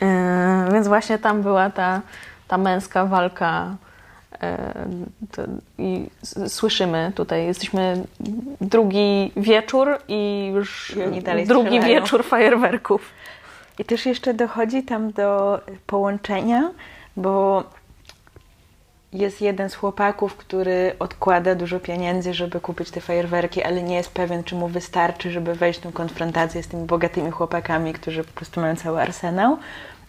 Yy, więc właśnie tam była ta, ta męska walka i słyszymy tutaj, jesteśmy drugi wieczór i już drugi strzelają. wieczór fajerwerków. I też jeszcze dochodzi tam do połączenia, bo jest jeden z chłopaków, który odkłada dużo pieniędzy, żeby kupić te fajerwerki, ale nie jest pewien, czy mu wystarczy, żeby wejść w tę konfrontację z tymi bogatymi chłopakami, którzy po prostu mają cały arsenał.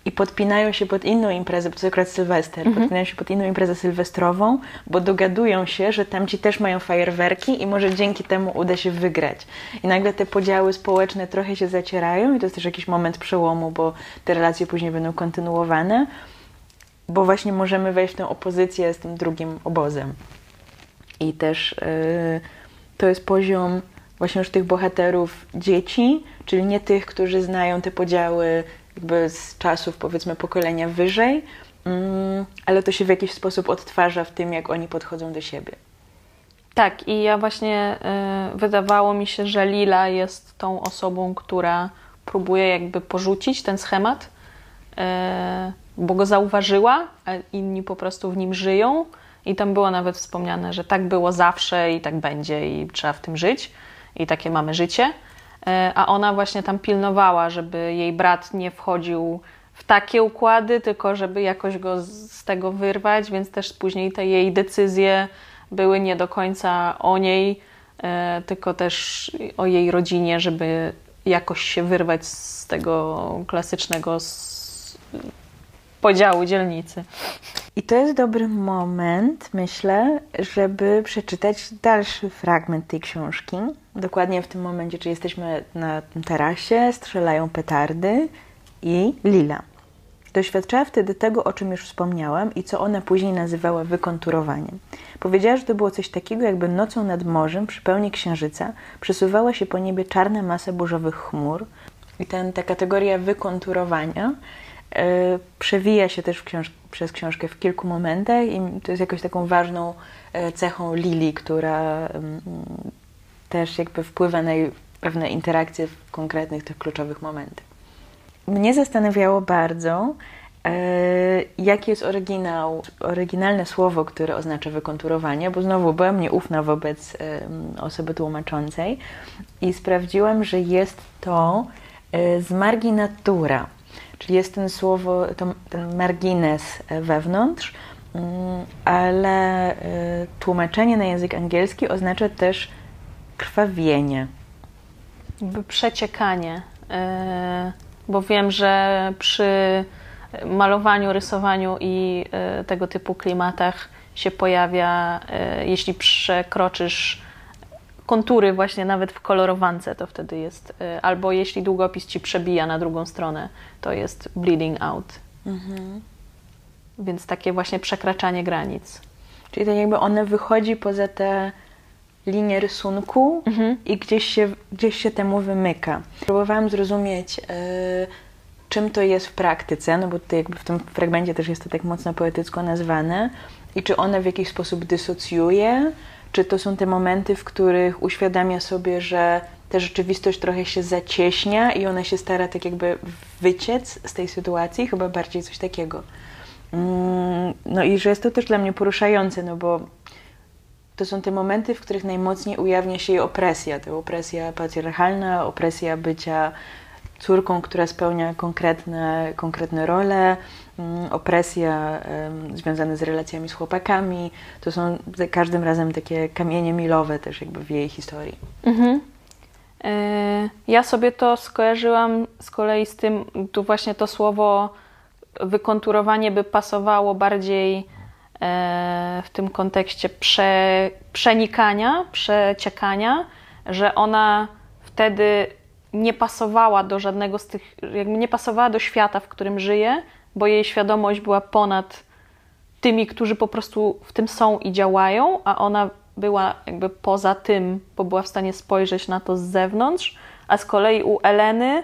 I podpinają się pod inną imprezę, bo to akurat Sylwester, Mhm. podpinają się pod inną imprezę sylwestrową, bo dogadują się, że tamci też mają fajerwerki i może dzięki temu uda się wygrać. I nagle te podziały społeczne trochę się zacierają i to jest też jakiś moment przełomu, bo te relacje później będą kontynuowane, bo właśnie możemy wejść w tę opozycję z tym drugim obozem. I też yy, to jest poziom właśnie już tych bohaterów dzieci, czyli nie tych, którzy znają te podziały jakby z czasów powiedzmy pokolenia wyżej, mm, ale to się w jakiś sposób odtwarza w tym, jak oni podchodzą do siebie. Tak, i ja właśnie y, wydawało mi się, że Lila jest tą osobą, która próbuje jakby porzucić ten schemat, y, bo go zauważyła, a inni po prostu w nim żyją. I tam było nawet wspomniane, że tak było zawsze i tak będzie i trzeba w tym żyć. I takie mamy życie. Y, a ona właśnie tam pilnowała, żeby jej brat nie wchodził w takie układy, tylko żeby jakoś go z, tego wyrwać, więc też później te jej decyzje były nie do końca o niej, e, tylko też o jej rodzinie, żeby jakoś się wyrwać z tego klasycznego podziału dzielnicy. I to jest dobry moment, myślę, żeby przeczytać dalszy fragment tej książki. Dokładnie w tym momencie, czy jesteśmy na tarasie, strzelają petardy i Lila. Doświadczała wtedy tego, o czym już wspomniałam i co ona później nazywała wykonturowaniem. Powiedziała, że to było coś takiego, jakby nocą nad morzem przy pełni księżyca przesuwała się po niebie czarna masa burzowych chmur. I ten, ta kategoria wykonturowania e, przewija się też książ- przez książkę w kilku momentach i to jest jakoś taką ważną e, cechą Lili, która mm, też jakby wpływa na pewne interakcje w konkretnych tych kluczowych momentach. Mnie zastanawiało bardzo, e, jakie jest oryginał, oryginalne słowo, które oznacza wykonturowanie, bo znowu byłam nieufna wobec osoby tłumaczącej i sprawdziłam, że jest to e, z marginatura, czyli jest ten słowo, ten margines e, wewnątrz, mm, ale tłumaczenie na język angielski oznacza też krwawienie. Jakby przeciekanie, e, bo wiem, że przy malowaniu, rysowaniu i e, tego typu klimatach się pojawia, e, jeśli przekroczysz kontury właśnie nawet w kolorowance, to wtedy jest, albo jeśli długopis ci przebija na drugą stronę, to jest bleeding out. Więc takie właśnie przekraczanie granic. Czyli tak jakby one wychodzi poza te linie rysunku i gdzieś się, gdzieś się temu wymyka. Próbowałam zrozumieć, e, czym to jest w praktyce, no bo tutaj jakby w tym fragmencie też jest to tak mocno poetycko nazwane i czy one w jakiś sposób dysocjuje, czy to są te momenty, w których uświadamia sobie, że ta rzeczywistość trochę się zacieśnia i ona się stara tak jakby wyciec z tej sytuacji, chyba bardziej coś takiego. Mm, No i że jest to też dla mnie poruszające, no bo to są te momenty, w których najmocniej ujawnia się jej opresja. To opresja patriarchalna, opresja bycia córką, która spełnia konkretne, konkretne role, mm, opresja związana z relacjami z chłopakami. To są za każdym razem takie kamienie milowe też jakby w jej historii. Mhm. E, Ja sobie to skojarzyłam z kolei z tym, tu właśnie to słowo wykonturowanie by pasowało bardziej w tym kontekście prze, przenikania, przeciekania, że ona wtedy nie pasowała do żadnego z tych, jakby nie pasowała do świata, w którym żyje, bo jej świadomość była ponad tymi, którzy po prostu w tym są i działają, a ona była jakby poza tym, bo była w stanie spojrzeć na to z zewnątrz, a z kolei u Eleny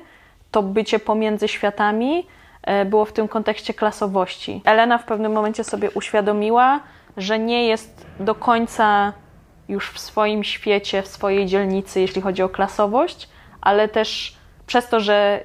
to bycie pomiędzy światami e, było w tym kontekście klasowości. Elena w pewnym momencie sobie uświadomiła, że nie jest do końca już w swoim świecie, w swojej dzielnicy, jeśli chodzi o klasowość, ale też przez to, że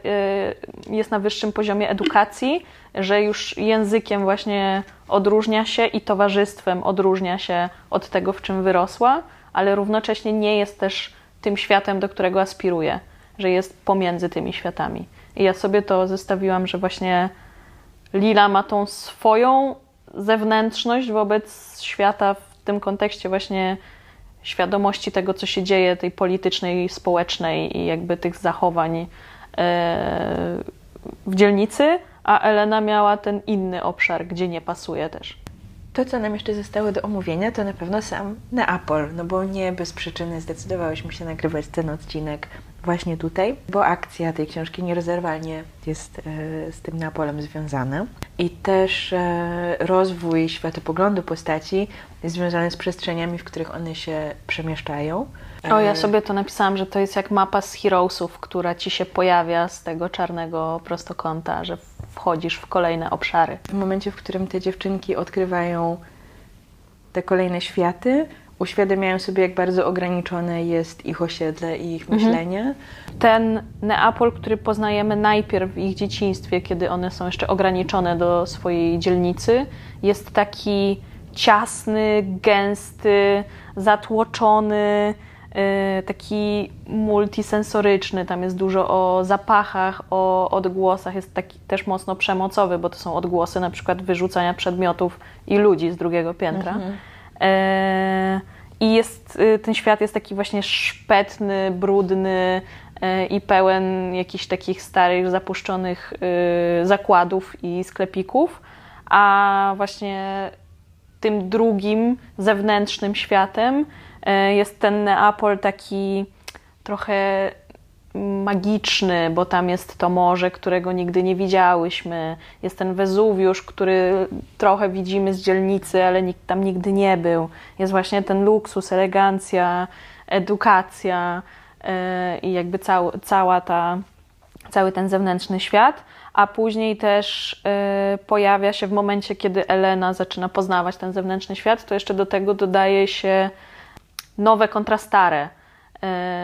y, jest na wyższym poziomie edukacji, że już językiem właśnie odróżnia się i towarzystwem odróżnia się od tego, w czym wyrosła, ale równocześnie nie jest też tym światem, do którego aspiruje, że jest pomiędzy tymi światami. I ja sobie to zestawiłam, że właśnie Lila ma tą swoją zewnętrzność wobec świata w tym kontekście właśnie świadomości tego, co się dzieje, tej politycznej, społecznej i jakby tych zachowań e, w dzielnicy, a Elena miała ten inny obszar, gdzie nie pasuje też. To, co nam jeszcze zostało do omówienia, to na pewno sam Neapol, no bo nie bez przyczyny zdecydowałyśmy się nagrywać ten odcinek właśnie tutaj, bo akcja tej książki nierozerwalnie jest e, z tym Neapolem związana. I też e, rozwój światopoglądu postaci jest związany z przestrzeniami, w których one się przemieszczają. O, ja E, sobie to napisałam, że to jest jak mapa z Heroesów, która ci się pojawia z tego czarnego prostokąta, że wchodzisz w kolejne obszary. W momencie, w którym te dziewczynki odkrywają te kolejne światy, uświadamiają sobie, jak bardzo ograniczone jest ich osiedle i ich myślenie. Ten Neapol, który poznajemy najpierw w ich dzieciństwie, kiedy one są jeszcze ograniczone do swojej dzielnicy, jest taki ciasny, gęsty, zatłoczony, yy, taki multisensoryczny. Tam jest dużo o zapachach, o odgłosach. Jest taki też mocno przemocowy, bo to są odgłosy na przykład wyrzucania przedmiotów i ludzi z drugiego piętra. E, I jest, y, ten świat jest taki właśnie szpetny, brudny e, i pełen jakichś takich starych, zapuszczonych y, zakładów i sklepików, a właśnie tym drugim, zewnętrznym światem e, jest ten Neapol taki trochę magiczny, bo tam jest to morze, którego nigdy nie widziałyśmy. Jest ten Wezuwiusz, który trochę widzimy z dzielnicy, ale nikt tam nigdy nie był. Jest właśnie ten luksus, elegancja, edukacja yy, i jakby cał, cała ta, cały ten zewnętrzny świat. A później też yy, pojawia się w momencie, kiedy Elena zaczyna poznawać ten zewnętrzny świat, to jeszcze do tego dodaje się nowe kontra stare e,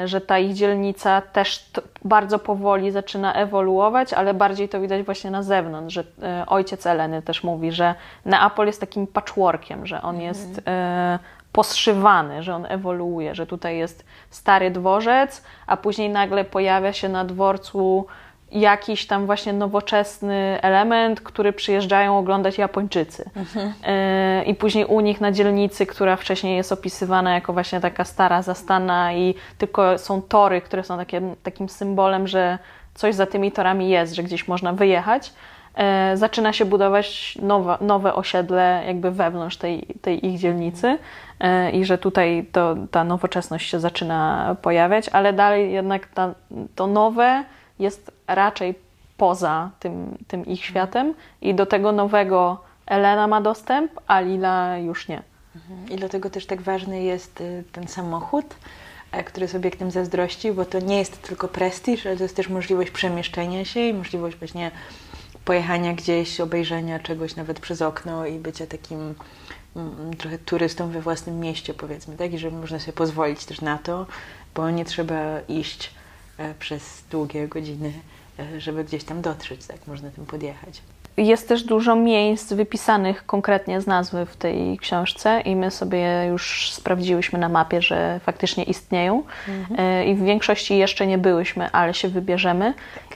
że ta ich dzielnica też bardzo powoli zaczyna ewoluować, ale bardziej to widać właśnie na zewnątrz, że e, ojciec Eleny też mówi, że Neapol jest takim patchworkiem, że on jest e, poszywany, że on ewoluuje, że tutaj jest stary dworzec, a później nagle pojawia się na dworcu jakiś tam właśnie nowoczesny element, który przyjeżdżają oglądać Japończycy. E, I później u nich na dzielnicy, która wcześniej jest opisywana jako właśnie taka stara zastana i tylko są tory, które są takie, takim symbolem, że coś za tymi torami jest, że gdzieś można wyjechać. E, zaczyna się budować nowe, nowe osiedle jakby wewnątrz tej, tej ich dzielnicy e, i że tutaj to, ta nowoczesność się zaczyna pojawiać, ale dalej jednak ta, to nowe jest raczej poza tym, tym ich światem i do tego nowego Elena ma dostęp, a Lila już nie. I dlatego też tak ważny jest y, ten samochód, e, który jest obiektem zazdrości, bo to nie jest tylko prestiż, ale to jest też możliwość przemieszczenia się i możliwość właśnie pojechania gdzieś, obejrzenia czegoś nawet przez okno i bycia takim mm, trochę turystą we własnym mieście, powiedzmy, tak? I że można sobie pozwolić też na to, bo nie trzeba iść e, przez długie godziny, żeby gdzieś tam dotrzeć, tak? Można tym podjechać. Jest też dużo miejsc wypisanych konkretnie z nazwy w tej książce i my sobie już sprawdziłyśmy na mapie, że faktycznie istnieją E, i w większości jeszcze nie byłyśmy, ale się wybierzemy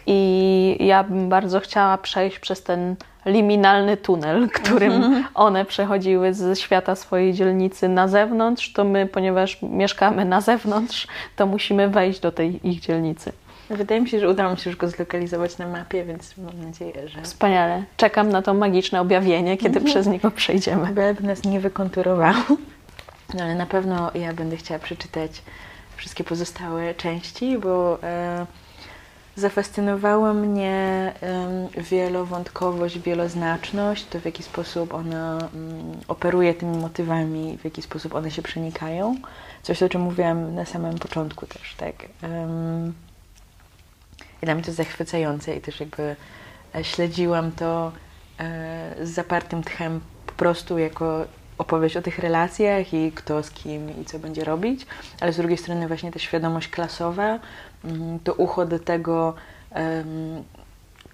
i ja bym bardzo chciała przejść przez ten liminalny tunel, którym one przechodziły ze świata swojej dzielnicy na zewnątrz, to my, ponieważ mieszkamy na zewnątrz, to musimy wejść do tej ich dzielnicy. Wydaje mi się, że udało mi się już go zlokalizować na mapie, więc mam nadzieję, że Wspaniale. Czekam na to magiczne objawienie, kiedy przez niego przejdziemy. by nas nie wykonturowało. No ale na pewno ja będę chciała przeczytać wszystkie pozostałe części, bo e, zafascynowała mnie em, wielowątkowość, wieloznaczność, to w jaki sposób ona mm, operuje tymi motywami, w jaki sposób one się przenikają. Coś, o czym mówiłam na samym początku też, tak. Em, i dla mnie to zachwycające i też jakby e, śledziłam to e, z zapartym tchem po prostu jako opowieść o tych relacjach i kto z kim i co będzie robić, ale z drugiej strony właśnie ta świadomość klasowa, mm, to ucho do tego,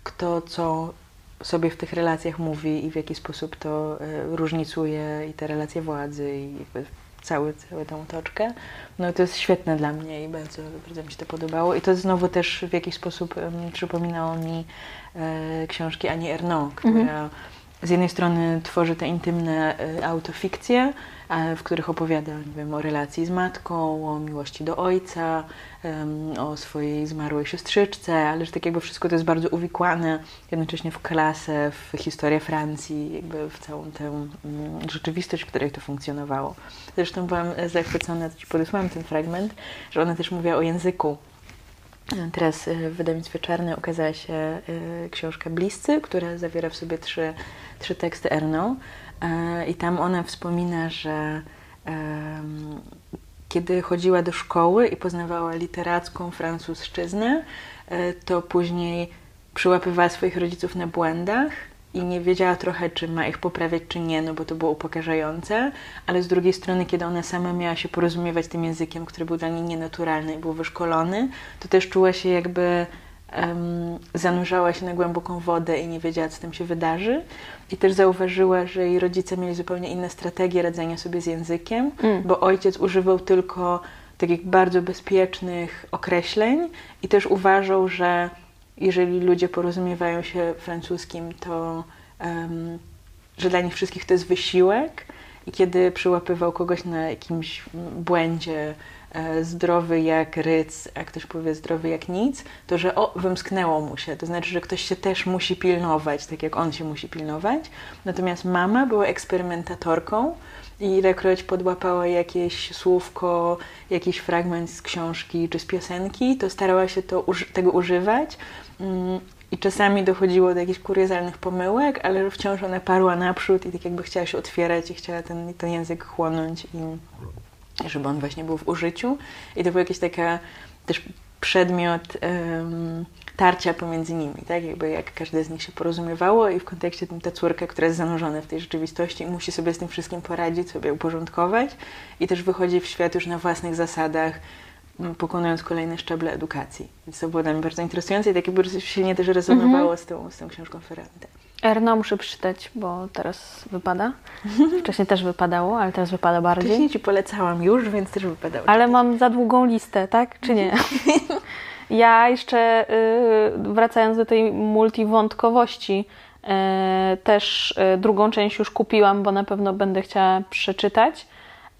kto co sobie w tych relacjach mówi i w jaki sposób to e, różnicuje i te relacje władzy i cały, całą tą otoczkę. No to jest świetne dla mnie i bardzo, bardzo mi się to podobało. I to znowu też w jakiś sposób em, przypominało mi e, książki Ani Ernaux, która z jednej strony tworzy te intymne y, autofikcje, e, w których opowiada nie wiem, o relacji z matką, o miłości do ojca, o swojej zmarłej siostrzyczce, ale że tak jakby wszystko to jest bardzo uwikłane jednocześnie w klasę, w historię Francji, jakby w całą tę mm, rzeczywistość, w której to funkcjonowało. Zresztą byłam zachwycona, Ci podesłałam ten fragment, że ona też mówiła o języku Teraz y, w wydawnictwie Czarne ukazała się y, książka Bliscy, która zawiera w sobie trzy, trzy teksty Erną. E, I tam ona wspomina, że kiedy chodziła do szkoły i poznawała literacką francuszczyznę, e, to później przyłapywała swoich rodziców na błędach i nie wiedziała trochę, czy ma ich poprawiać, czy nie, no bo to było upokarzające, ale z drugiej strony, kiedy ona sama miała się porozumiewać tym językiem, który był dla niej nienaturalny i był wyszkolony, to też czuła się jakby um, zanurzała się na głęboką wodę i nie wiedziała, co tam się wydarzy. I też zauważyła, że jej rodzice mieli zupełnie inne strategie radzenia sobie z językiem, Mm. bo ojciec używał tylko takich bardzo bezpiecznych określeń i też uważał, że jeżeli ludzie porozumiewają się francuskim, to em, że dla nich wszystkich to jest wysiłek i kiedy przyłapywał kogoś na jakimś błędzie e, zdrowy jak ryc, a ktoś powie zdrowy jak nic, to że o, wymsknęło mu się. To znaczy, że ktoś się też musi pilnować, tak jak on się musi pilnować. Natomiast mama była eksperymentatorką i ilekroć podłapała jakieś słówko, jakiś fragment z książki czy z piosenki, to starała się to, tego używać. Mm, I czasami dochodziło do jakichś kuriozalnych pomyłek, ale wciąż ona parła naprzód i tak jakby chciała się otwierać i chciała ten, ten język chłonąć i żeby on właśnie był w użyciu. I to był jakiś taka też przedmiot em, tarcia pomiędzy nimi, tak? Jakby jak każde z nich się porozumiewało i w kontekście tym ta córka, która jest zanurzona w tej rzeczywistości musi sobie z tym wszystkim poradzić, sobie uporządkować i też wychodzi w świat już na własnych zasadach, pokonując kolejne szczeble edukacji. Więc to było dla mnie bardzo interesujące i tak jakby silnie też rezonowało z, tą, z tą książką Ferrante. Erno muszę przeczytać, bo teraz wypada. Wcześniej też wypadało, ale teraz wypada bardziej. Wcześniej Ci polecałam już, więc też wypadało. Ale czytać. mam za długą listę, tak? Czy nie? Ja jeszcze y, wracając do tej multiwątkowości, y, też y, drugą część już kupiłam, bo na pewno będę chciała przeczytać.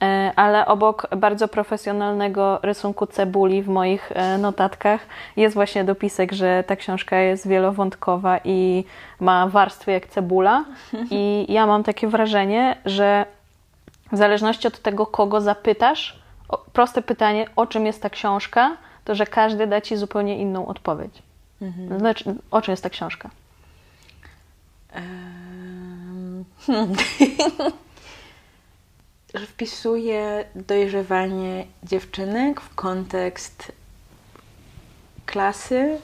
Y, Ale obok bardzo profesjonalnego rysunku cebuli w moich y, notatkach jest właśnie dopisek, że ta książka jest wielowątkowa i ma warstwy jak cebula. I ja mam takie wrażenie, że w zależności od tego, kogo zapytasz, proste pytanie, o czym jest ta książka, to że każdy da ci zupełnie inną odpowiedź. Znaczy, o czym jest ta książka? Hmm. Że wpisuje dojrzewanie dziewczynek w kontekst klasy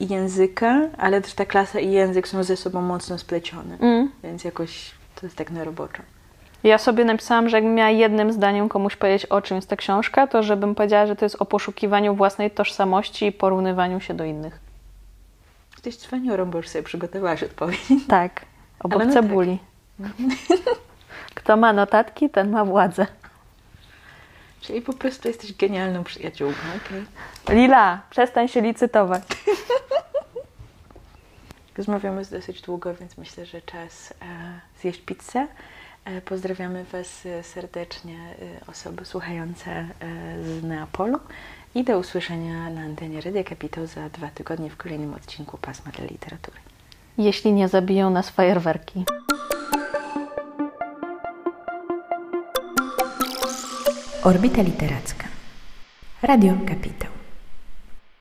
i języka, ale też ta klasa i język są ze sobą mocno splecione. Mm. Więc jakoś to jest tak na roboczo. Ja sobie napisałam, że jakbym miała jednym zdaniem komuś powiedzieć, o czym jest ta książka, to żebym powiedziała, że to jest o poszukiwaniu własnej tożsamości i porównywaniu się do innych. Jesteś cwaniorą, bo już sobie przygotowałaś odpowiedź. Tak, obok no cebuli. Kto ma notatki, ten ma władzę. Czyli po prostu jesteś genialną przyjaciółką, okej? Lila, przestań się licytować. Rozmawiamy dosyć długo, więc myślę, że czas e, zjeść pizzę. E, pozdrawiamy Was e, serdecznie, e, osoby słuchające e, z Neapolu i do usłyszenia na antenie Radia Kapitał za dwa tygodnie w kolejnym odcinku Pasma dla Literatury. Jeśli nie zabiją nas fajerwerki. Orbita Literacka. Radio Kapitał.